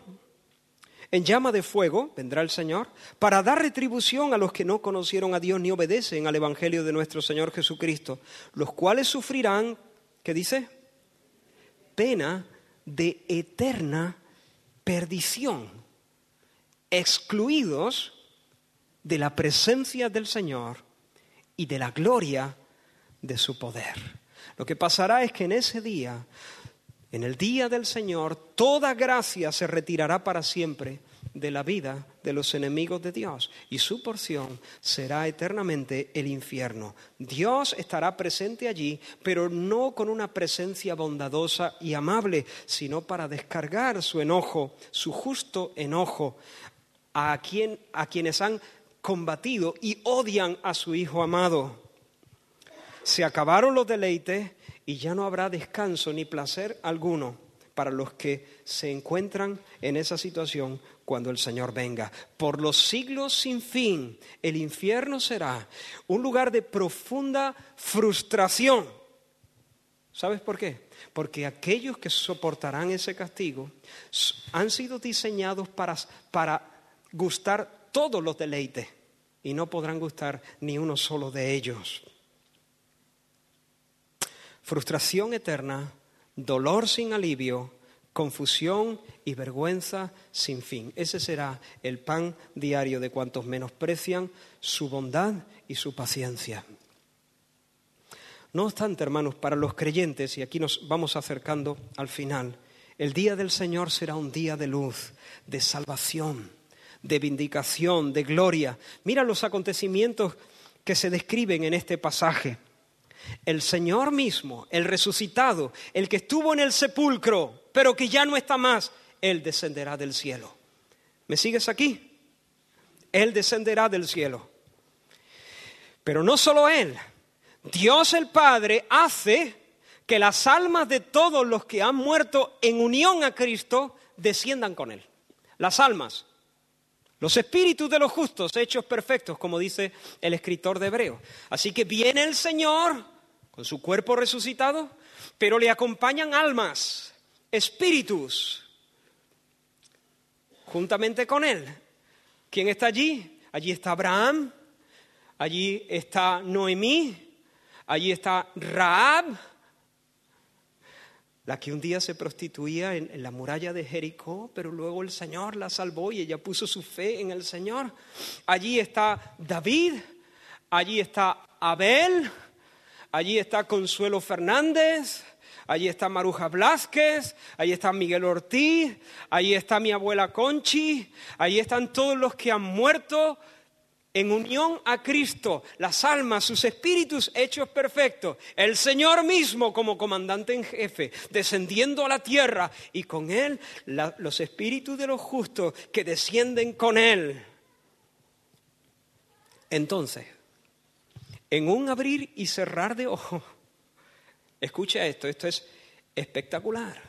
En llama de fuego vendrá el Señor para dar retribución a los que no conocieron a Dios ni obedecen al Evangelio de nuestro Señor Jesucristo, los cuales sufrirán, ¿qué dice? Pena de eterna perdición, excluidos de la presencia del Señor y de la gloria de su poder. Lo que pasará es que en ese día en el día del Señor, toda gracia se retirará para siempre de la vida de los enemigos de Dios y su porción será eternamente el infierno. Dios estará presente allí, pero no con una presencia bondadosa y amable, sino para descargar su enojo, su justo enojo a, quien, a quienes han combatido y odian a su Hijo amado. Se acabaron los deleites y ya no habrá descanso ni placer alguno para los que se encuentran en esa situación cuando el Señor venga. Por los siglos sin fin, el infierno será un lugar de profunda frustración. ¿Sabes por qué? Porque aquellos que soportarán ese castigo han sido diseñados para, para gustar todos los deleites y no podrán gustar ni uno solo de ellos frustración eterna, dolor sin alivio, confusión y vergüenza sin fin. Ese será el pan diario de cuantos menosprecian su bondad y su paciencia. No obstante, hermanos, para los creyentes, y aquí nos vamos acercando al final, el día del Señor será un día de luz, de salvación, de vindicación, de gloria. Mira los acontecimientos que se describen en este pasaje. El Señor mismo, el resucitado, el que estuvo en el sepulcro, pero que ya no está más, Él descenderá del cielo. ¿Me sigues aquí? Él descenderá del cielo. Pero no solo Él, Dios el Padre hace que las almas de todos los que han muerto en unión a Cristo desciendan con Él. Las almas, los espíritus de los justos hechos perfectos, como dice el escritor de Hebreo. Así que viene el Señor con su cuerpo resucitado, pero le acompañan almas, espíritus, juntamente con él. ¿Quién está allí? Allí está Abraham, allí está Noemí, allí está Raab, la que un día se prostituía en, en, la muralla de Jericó, pero luego el Señor la salvó y ella puso su fe en el Señor. Allí está David, allí está Abel, Allí está Consuelo Fernández, allí está Maruja Blázquez, allí está Miguel Ortiz, allí está mi abuela Conchi, allí están todos los que han muerto en unión a Cristo, las almas, sus espíritus hechos perfectos, el Señor mismo como comandante en jefe, descendiendo a la tierra y con Él los espíritus de los justos que descienden con Él. Entonces, en un abrir y cerrar de ojos. [LAUGHS] Escucha esto, esto es espectacular.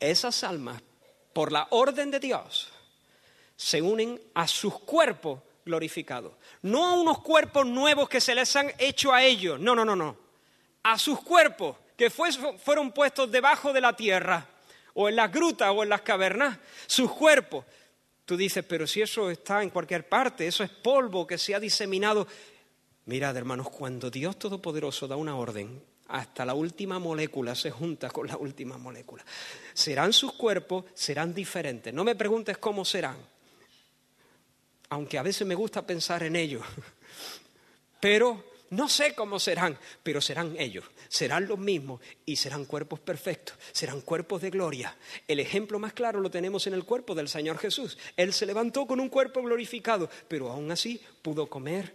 Esas almas, por la orden de Dios, se unen a sus cuerpos glorificados. No a unos cuerpos nuevos que se les han hecho a ellos, no, no, no, no. A sus cuerpos que fueron puestos debajo de la tierra, o en las grutas o en las cavernas, sus cuerpos. Tú dices, pero si eso está en cualquier parte, eso es polvo que se ha diseminado. Mirad, hermanos, cuando Dios Todopoderoso da una orden, hasta la última molécula se junta con la última molécula. Serán sus cuerpos, serán diferentes. No me preguntes cómo serán, aunque a veces me gusta pensar en ellos. [LAUGHS] Pero no sé cómo serán, pero serán ellos, serán los mismos y serán cuerpos perfectos, serán cuerpos de gloria. El ejemplo más claro lo tenemos en el cuerpo del Señor Jesús. Él se levantó con un cuerpo glorificado, pero aún así pudo comer,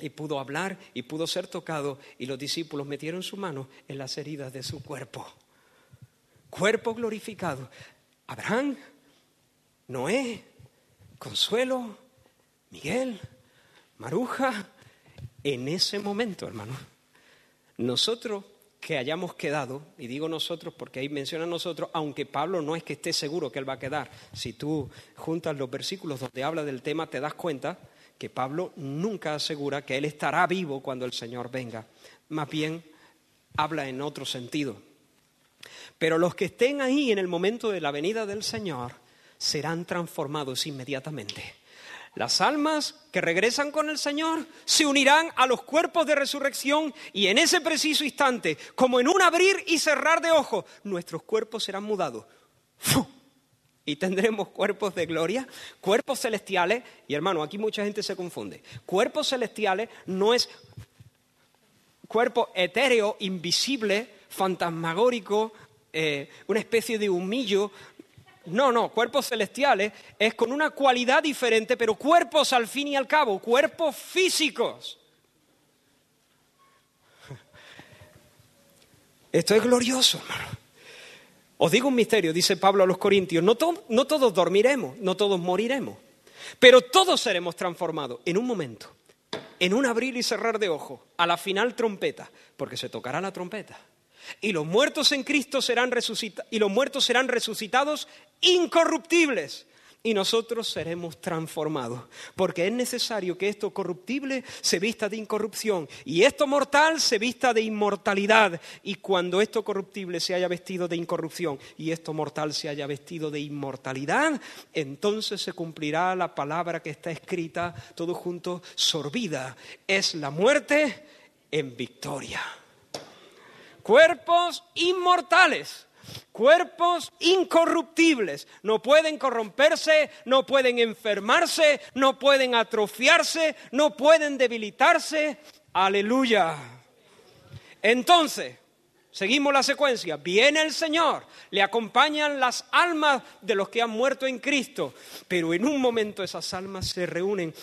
y pudo hablar y pudo ser tocado y los discípulos metieron su mano en las heridas de su cuerpo. Cuerpo glorificado. Abraham, Noé, Consuelo, Miguel, Maruja, en ese momento, hermano, nosotros que hayamos quedado, y digo nosotros porque ahí menciona nosotros, aunque Pablo no es que esté seguro que él va a quedar, si tú juntas los versículos donde habla del tema te das cuenta que Pablo nunca asegura que él estará vivo cuando el Señor venga, más bien habla en otro sentido. Pero los que estén ahí en el momento de la venida del Señor serán transformados inmediatamente. Las almas que regresan con el Señor se unirán a los cuerpos de resurrección y en ese preciso instante, como en un abrir y cerrar de ojos, nuestros cuerpos serán mudados. Y tendremos cuerpos de gloria, cuerpos celestiales. Y hermano, aquí mucha gente se confunde. Cuerpos celestiales no es cuerpo etéreo, invisible, fantasmagórico, eh, una especie de humillo. No, no, cuerpos celestiales es con una cualidad diferente, pero cuerpos al fin y al cabo, cuerpos físicos. [LAUGHS] Esto es glorioso, hermano. Os digo un misterio, dice Pablo a los Corintios, no, no todos dormiremos, no todos moriremos, pero todos seremos transformados en un momento, en un abrir y cerrar de ojos, a la final trompeta, porque se tocará la trompeta. Y los muertos en Cristo serán resucitados, y los muertos serán resucitados incorruptibles. Y nosotros seremos transformados, porque es necesario que esto corruptible se vista de incorrupción y esto mortal se vista de inmortalidad. Y cuando esto corruptible se haya vestido de incorrupción y esto mortal se haya vestido de inmortalidad, entonces se cumplirá la palabra que está escrita todo junto, sorbida. Es la muerte en victoria cuerpos inmortales, cuerpos incorruptibles. No pueden corromperse, no pueden enfermarse, no pueden atrofiarse, no pueden debilitarse. Aleluya. Entonces, seguimos la secuencia. Viene el Señor, le acompañan las almas de los que han muerto en Cristo, pero en un momento esas almas se reúnen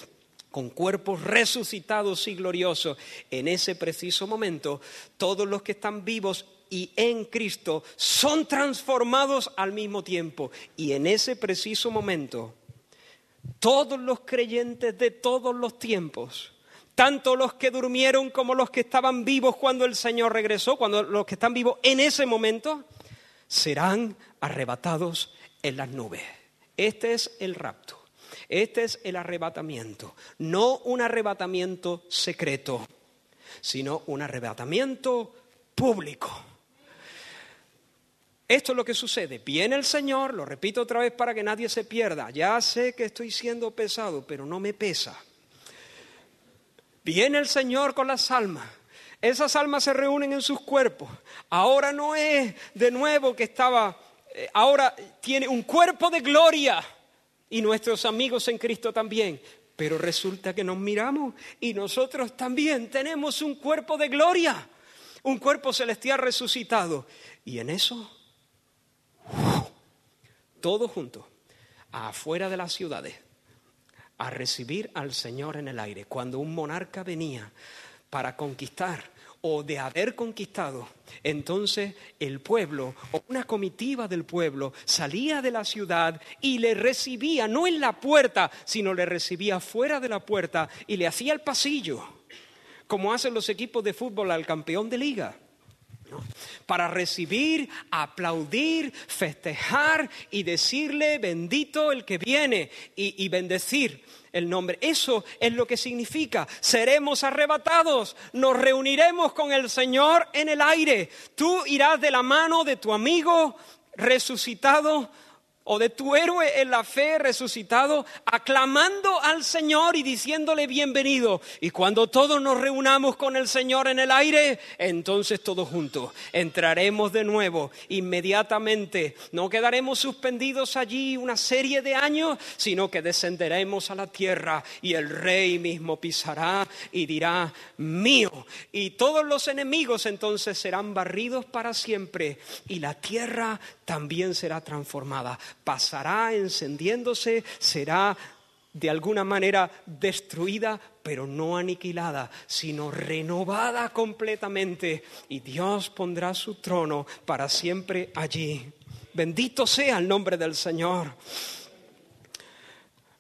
con cuerpos resucitados y gloriosos. En ese preciso momento, todos los que están vivos y en Cristo son transformados al mismo tiempo. Y en ese preciso momento, todos los creyentes de todos los tiempos, tanto los que durmieron como los que estaban vivos cuando el Señor regresó, cuando los que están vivos en ese momento, serán arrebatados en las nubes. Este es el rapto. Este es el arrebatamiento, no un arrebatamiento secreto, sino un arrebatamiento público. Esto es lo que sucede. Viene el Señor, lo repito otra vez para que nadie se pierda. Ya sé que estoy siendo pesado, pero no me pesa. Viene el Señor con las almas. Esas almas se reúnen en sus cuerpos. Ahora no es de nuevo que estaba, eh, ahora tiene un cuerpo de gloria y nuestros amigos en Cristo también. Pero resulta que nos miramos y nosotros también tenemos un cuerpo de gloria, un cuerpo celestial resucitado. Y en eso, todos juntos, afuera de las ciudades, a recibir al Señor en el aire. Cuando un monarca venía para conquistar o de haber conquistado, entonces el pueblo o una comitiva del pueblo salía de la ciudad y le recibía, no en la puerta, sino le recibía fuera de la puerta y le hacía el pasillo, como hacen los equipos de fútbol al campeón de liga. Para recibir, aplaudir, festejar y decirle bendito el que viene y, bendecir el nombre. Eso es lo que significa. Seremos arrebatados, nos reuniremos con el Señor en el aire. Tú irás de la mano de tu amigo resucitado o de tu héroe en la fe resucitado, aclamando al Señor y diciéndole bienvenido. Y cuando todos nos reunamos con el Señor en el aire, entonces todos juntos entraremos de nuevo inmediatamente. No quedaremos suspendidos allí una serie de años, sino que descenderemos a la tierra y el rey mismo pisará y dirá, mío. Y todos los enemigos entonces serán barridos para siempre y la tierra también será transformada pasará encendiéndose, será de alguna manera destruida, pero no aniquilada, sino renovada completamente. Y Dios pondrá su trono para siempre allí. Bendito sea el nombre del Señor.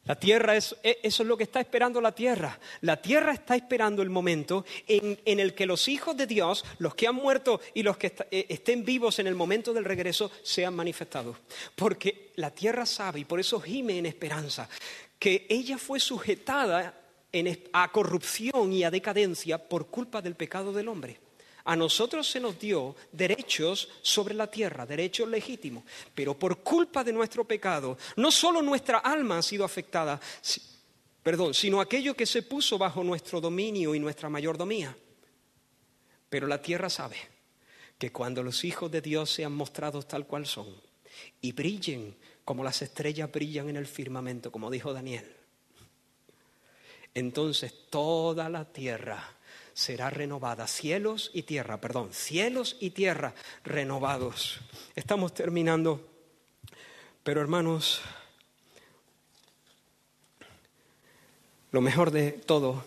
La tierra es, e, eso es lo que está esperando la tierra. La tierra está esperando el momento en, el que los hijos de Dios, los que han muerto y los que eh, estén vivos en el momento del regreso, sean manifestados. Porque la tierra sabe, y por eso gime en esperanza, que ella fue sujetada a corrupción y a decadencia por culpa del pecado del hombre. A nosotros se nos dio derechos sobre la tierra, derechos legítimos, pero por culpa de nuestro pecado, no solo nuestra alma ha sido afectada, perdón, sino aquello que se puso bajo nuestro dominio y nuestra mayordomía. Pero la tierra sabe que cuando los hijos de Dios sean mostrados tal cual son y brillen como las estrellas brillan en el firmamento, como dijo Daniel, entonces toda la tierra será renovada. Cielos y tierra, perdón, cielos y tierra renovados. Estamos terminando, pero hermanos, lo mejor de todo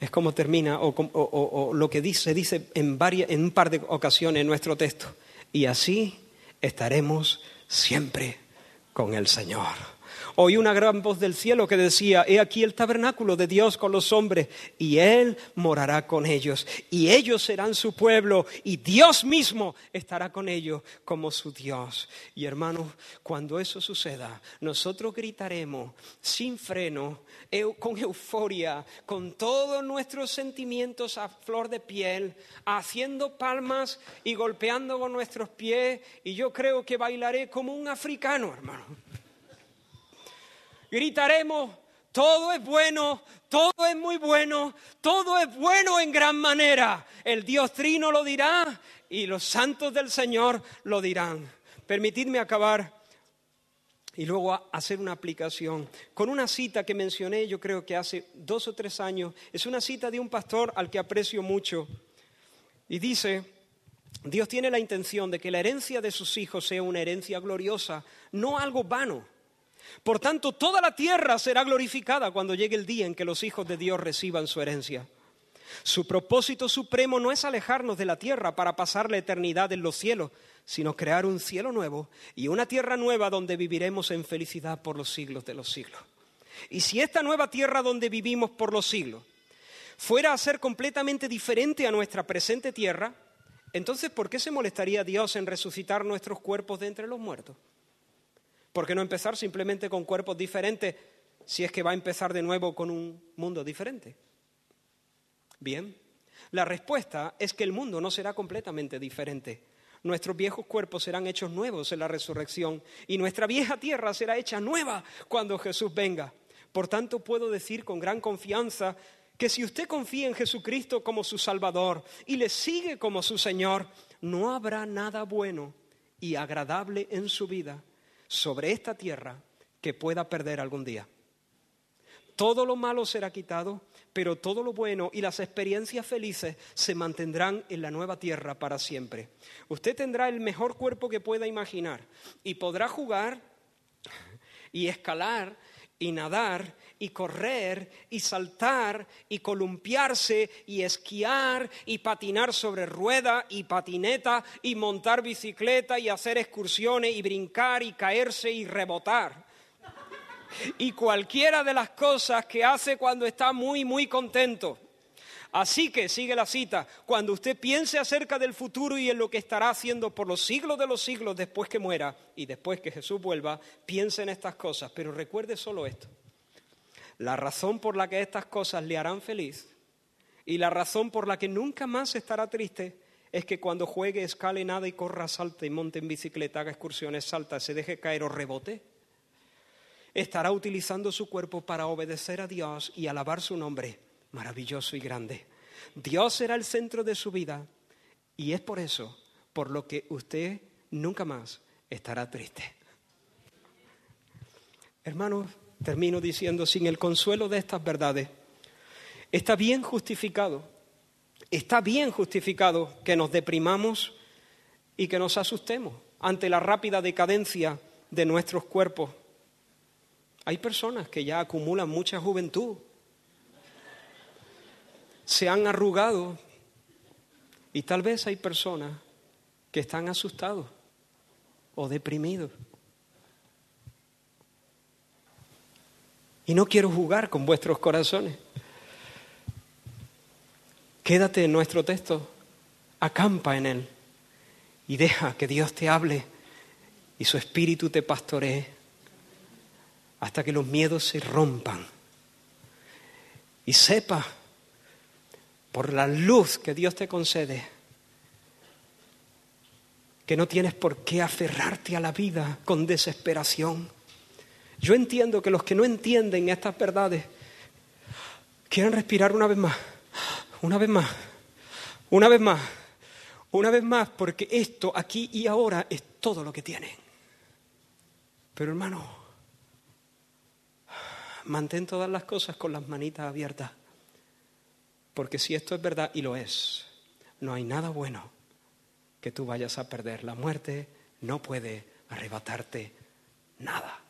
es cómo termina o, lo que dice, dice en, varias, en un par de ocasiones en nuestro texto. Y así estaremos siempre con el Señor oí una gran voz del cielo que decía, he aquí el tabernáculo de Dios con los hombres, y Él morará con ellos, y ellos serán su pueblo, y Dios mismo estará con ellos como su Dios. Y hermanos, cuando eso suceda, nosotros gritaremos sin freno, con euforia, con todos nuestros sentimientos a flor de piel, haciendo palmas y golpeando con nuestros pies, y yo creo que bailaré como un africano, hermano gritaremos, todo es bueno, todo es muy bueno, todo es bueno en gran manera. El Dios Trino lo dirá y los santos del Señor lo dirán. Permitidme acabar y luego hacer una aplicación con una cita que mencioné yo creo que hace dos o tres años. Es una cita de un pastor al que aprecio mucho. Y dice, Dios tiene la intención de que la herencia de sus hijos sea una herencia gloriosa, no algo vano. Por tanto, toda la tierra será glorificada cuando llegue el día en que los hijos de Dios reciban su herencia. Su propósito supremo no es alejarnos de la tierra para pasar la eternidad en los cielos, sino crear un cielo nuevo y una tierra nueva donde viviremos en felicidad por los siglos de los siglos. Y si esta nueva tierra donde vivimos por los siglos fuera a ser completamente diferente a nuestra presente tierra, entonces ¿por qué se molestaría Dios en resucitar nuestros cuerpos de entre los muertos? ¿Por qué no empezar simplemente con cuerpos diferentes si es que va a empezar de nuevo con un mundo diferente? Bien, la respuesta es que el mundo no será completamente diferente. Nuestros viejos cuerpos serán hechos nuevos en la resurrección y nuestra vieja tierra será hecha nueva cuando Jesús venga. Por tanto, puedo decir con gran confianza que si usted confía en Jesucristo como su Salvador y le sigue como su Señor, no habrá nada bueno y agradable en su vida sobre esta tierra que pueda perder algún día. Todo lo malo será quitado, pero todo lo bueno y las experiencias felices se mantendrán en la nueva tierra para siempre. Usted tendrá el mejor cuerpo que pueda imaginar y podrá jugar y escalar y nadar y correr y saltar y columpiarse y esquiar y patinar sobre rueda y patineta y montar bicicleta y hacer excursiones y brincar y caerse y rebotar. Y cualquiera de las cosas que hace cuando está muy, muy contento. Así que, sigue la cita, cuando usted piense acerca del futuro y en lo que estará haciendo por los siglos de los siglos después que muera y después que Jesús vuelva, piense en estas cosas, pero recuerde solo esto. La razón por la que estas cosas le harán feliz y la razón por la que nunca más estará triste es que cuando juegue, escale, nada y corra, salte y monte en bicicleta, haga excursiones, salta, se deje caer o rebote, estará utilizando su cuerpo para obedecer a Dios y alabar su nombre maravilloso y grande. Dios será el centro de su vida y es por eso por lo que usted nunca más estará triste. Hermanos, termino diciendo, sin el consuelo de estas verdades, está bien justificado, está bien justificado que nos deprimamos y que nos asustemos ante la rápida decadencia de nuestros cuerpos. Hay personas que ya acumulan mucha juventud, se han arrugado y tal vez hay personas que están asustados o deprimidos. Y no quiero jugar con vuestros corazones. Quédate en nuestro texto, acampa en él y deja que Dios te hable y su espíritu te pastoree hasta que los miedos se rompan y sepa por la luz que Dios te concede que no tienes por qué aferrarte a la vida con desesperación. Yo entiendo que los que no entienden estas verdades quieren respirar una vez más, una vez más, una vez más, una vez más, porque esto aquí y ahora es todo lo que tienen. Pero hermano, mantén todas las cosas con las manitas abiertas, porque si esto es verdad, y lo es, no hay nada bueno que tú vayas a perder. La muerte no puede arrebatarte nada.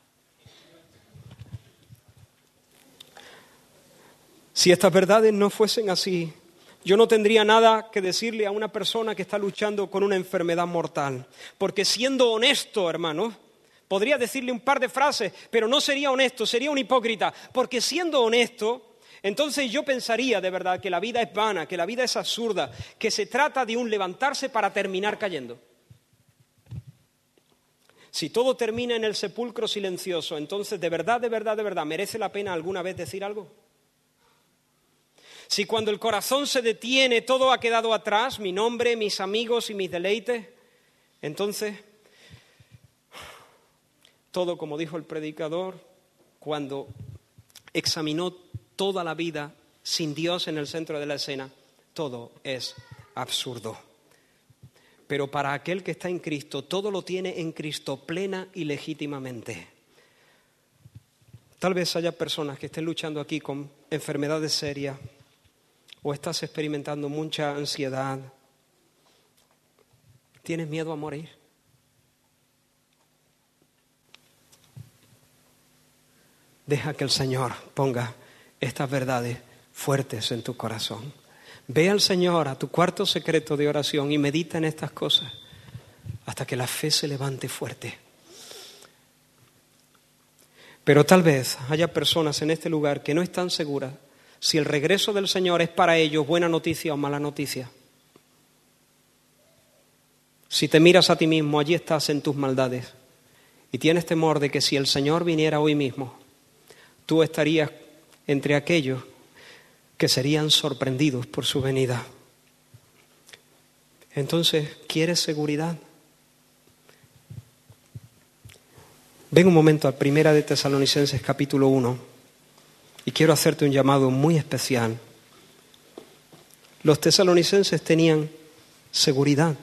Si estas verdades no fuesen así, yo no tendría nada que decirle a una persona que está luchando con una enfermedad mortal. Porque siendo honesto, hermano, podría decirle un par de frases, pero no sería honesto, sería un hipócrita. Porque siendo honesto, entonces yo pensaría de verdad que la vida es vana, que la vida es absurda, que se trata de un levantarse para terminar cayendo. Si todo termina en el sepulcro silencioso, entonces de verdad, de verdad, de verdad, ¿merece la pena alguna vez decir algo? Si cuando el corazón se detiene todo ha quedado atrás, mi nombre, mis amigos y mis deleites, entonces todo, como dijo el predicador, cuando examinó toda la vida sin Dios en el centro de la escena, todo es absurdo. Pero para aquel que está en Cristo, todo lo tiene en Cristo plena y legítimamente. Tal vez haya personas que estén luchando aquí con enfermedades serias o estás experimentando mucha ansiedad. ¿Tienes miedo a morir? Deja que el Señor ponga estas verdades fuertes en tu corazón. Ve al Señor a tu cuarto secreto de oración y medita en estas cosas hasta que la fe se levante fuerte. Pero tal vez haya personas en este lugar que no están seguras si el regreso del Señor es para ellos buena noticia o mala noticia. Si te miras a ti mismo, allí estás en tus maldades y tienes temor de que si el Señor viniera hoy mismo, tú estarías entre aquellos que serían sorprendidos por su venida. Entonces, ¿quieres seguridad? Ven un momento a Primera de Tesalonicenses capítulo 1 y quiero hacerte un llamado muy especial. Los tesalonicenses tenían seguridad,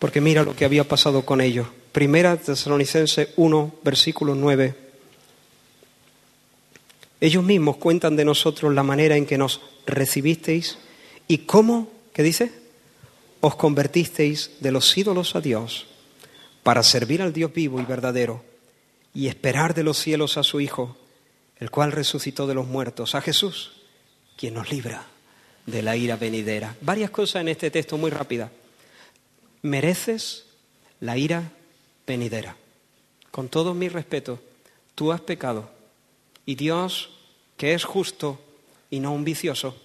porque mira lo que había pasado con ellos. Primera Tesalonicenses 1, versículo 9 ellos mismos cuentan de nosotros la manera en que nos recibisteis y cómo, ¿qué dice? Os convertisteis de los ídolos a Dios para servir al Dios vivo y verdadero y esperar de los cielos a su Hijo, el cual resucitó de los muertos, a Jesús, quien nos libra de la ira venidera. Varias cosas en este texto muy rápida. Mereces la ira venidera. Con todo mi respeto, tú has pecado y Dios, que es justo y no un vicioso,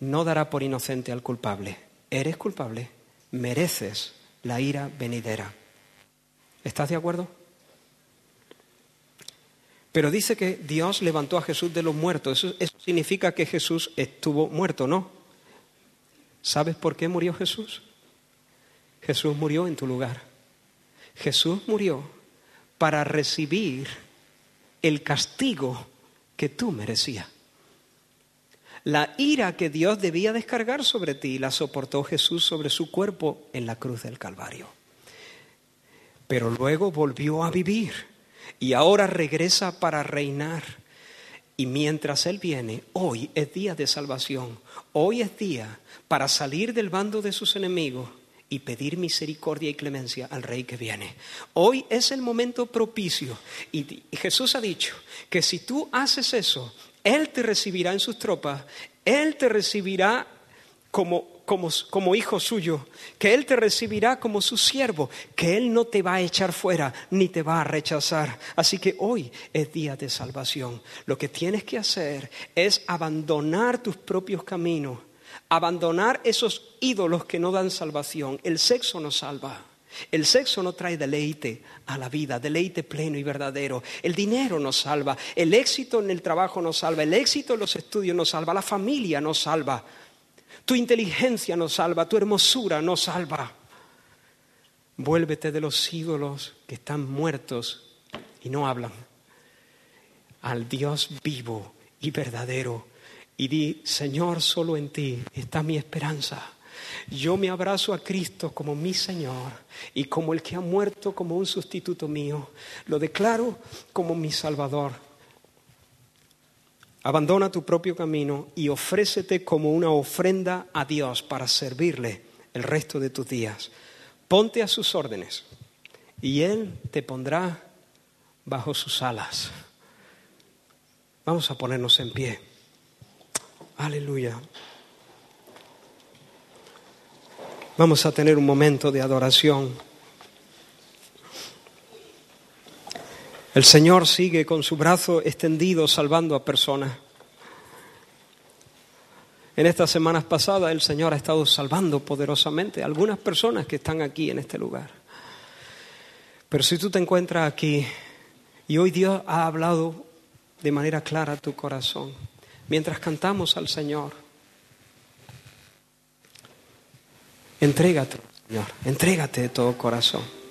no dará por inocente al culpable. Eres culpable, mereces la ira venidera. ¿Estás de acuerdo? Pero dice que Dios levantó a Jesús de los muertos. Eso, eso, significa que Jesús estuvo muerto, ¿no? ¿Sabes por qué murió Jesús? Jesús murió en tu lugar. Jesús murió para recibir el castigo que tú merecías. La ira que Dios debía descargar sobre ti la soportó Jesús sobre su cuerpo en la cruz del Calvario. Pero luego volvió a vivir y ahora regresa para reinar. Y mientras Él viene, hoy es día de salvación, hoy es día para salir del bando de sus enemigos y pedir misericordia y clemencia al Rey que viene. Hoy es el momento propicio y Jesús ha dicho que si tú haces eso, Él te recibirá en sus tropas, Él te recibirá como como, como hijo suyo, que Él te recibirá como su siervo, que Él no te va a echar fuera ni te va a rechazar. Así que hoy es día de salvación. Lo que tienes que hacer es abandonar tus propios caminos, abandonar esos ídolos que no dan salvación. El sexo no salva. El sexo no trae deleite a la vida, deleite pleno y verdadero. El dinero nos salva, el éxito en el trabajo nos salva, el éxito en los estudios nos salva, la familia nos salva, tu inteligencia nos salva, tu hermosura nos salva. Vuélvete de los ídolos que están muertos y no hablan al Dios vivo y verdadero y di, Señor, solo en ti está mi esperanza. Yo me abrazo a Cristo como mi Señor y como el que ha muerto como un sustituto mío. Lo declaro como mi Salvador. Abandona tu propio camino y ofrécete como una ofrenda a Dios para servirle el resto de tus días. Ponte a sus órdenes y Él te pondrá bajo sus alas. Vamos a ponernos en pie. Aleluya. Vamos a tener un momento de adoración. El Señor sigue con su brazo extendido salvando a personas. En estas semanas pasadas el Señor ha estado salvando poderosamente a algunas personas que están aquí en este lugar. Pero si tú te encuentras aquí y hoy Dios ha hablado de manera clara a tu corazón, mientras cantamos al Señor, Entrégate, Señor, entrégate de todo corazón.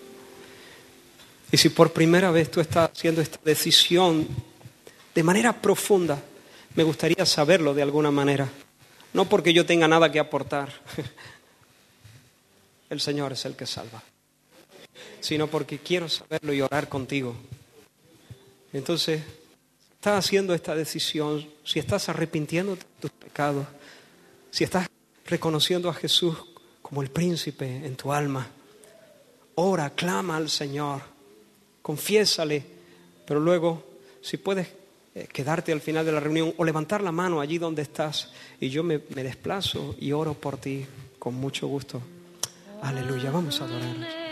Y si por primera vez tú estás haciendo esta decisión de manera profunda, me gustaría saberlo de alguna manera. No porque yo tenga nada que aportar. [LAUGHS] El Señor es el que salva. Sino porque quiero saberlo y orar contigo. Entonces, si estás haciendo esta decisión, si estás arrepintiendo de tus pecados, si estás reconociendo a Jesús como el príncipe en tu alma. Ora, clama al Señor, confiésale, pero luego, si puedes eh, quedarte al final de la reunión o levantar la mano allí donde estás y yo me, me desplazo y oro por ti con mucho gusto. Aleluya, vamos a adorar.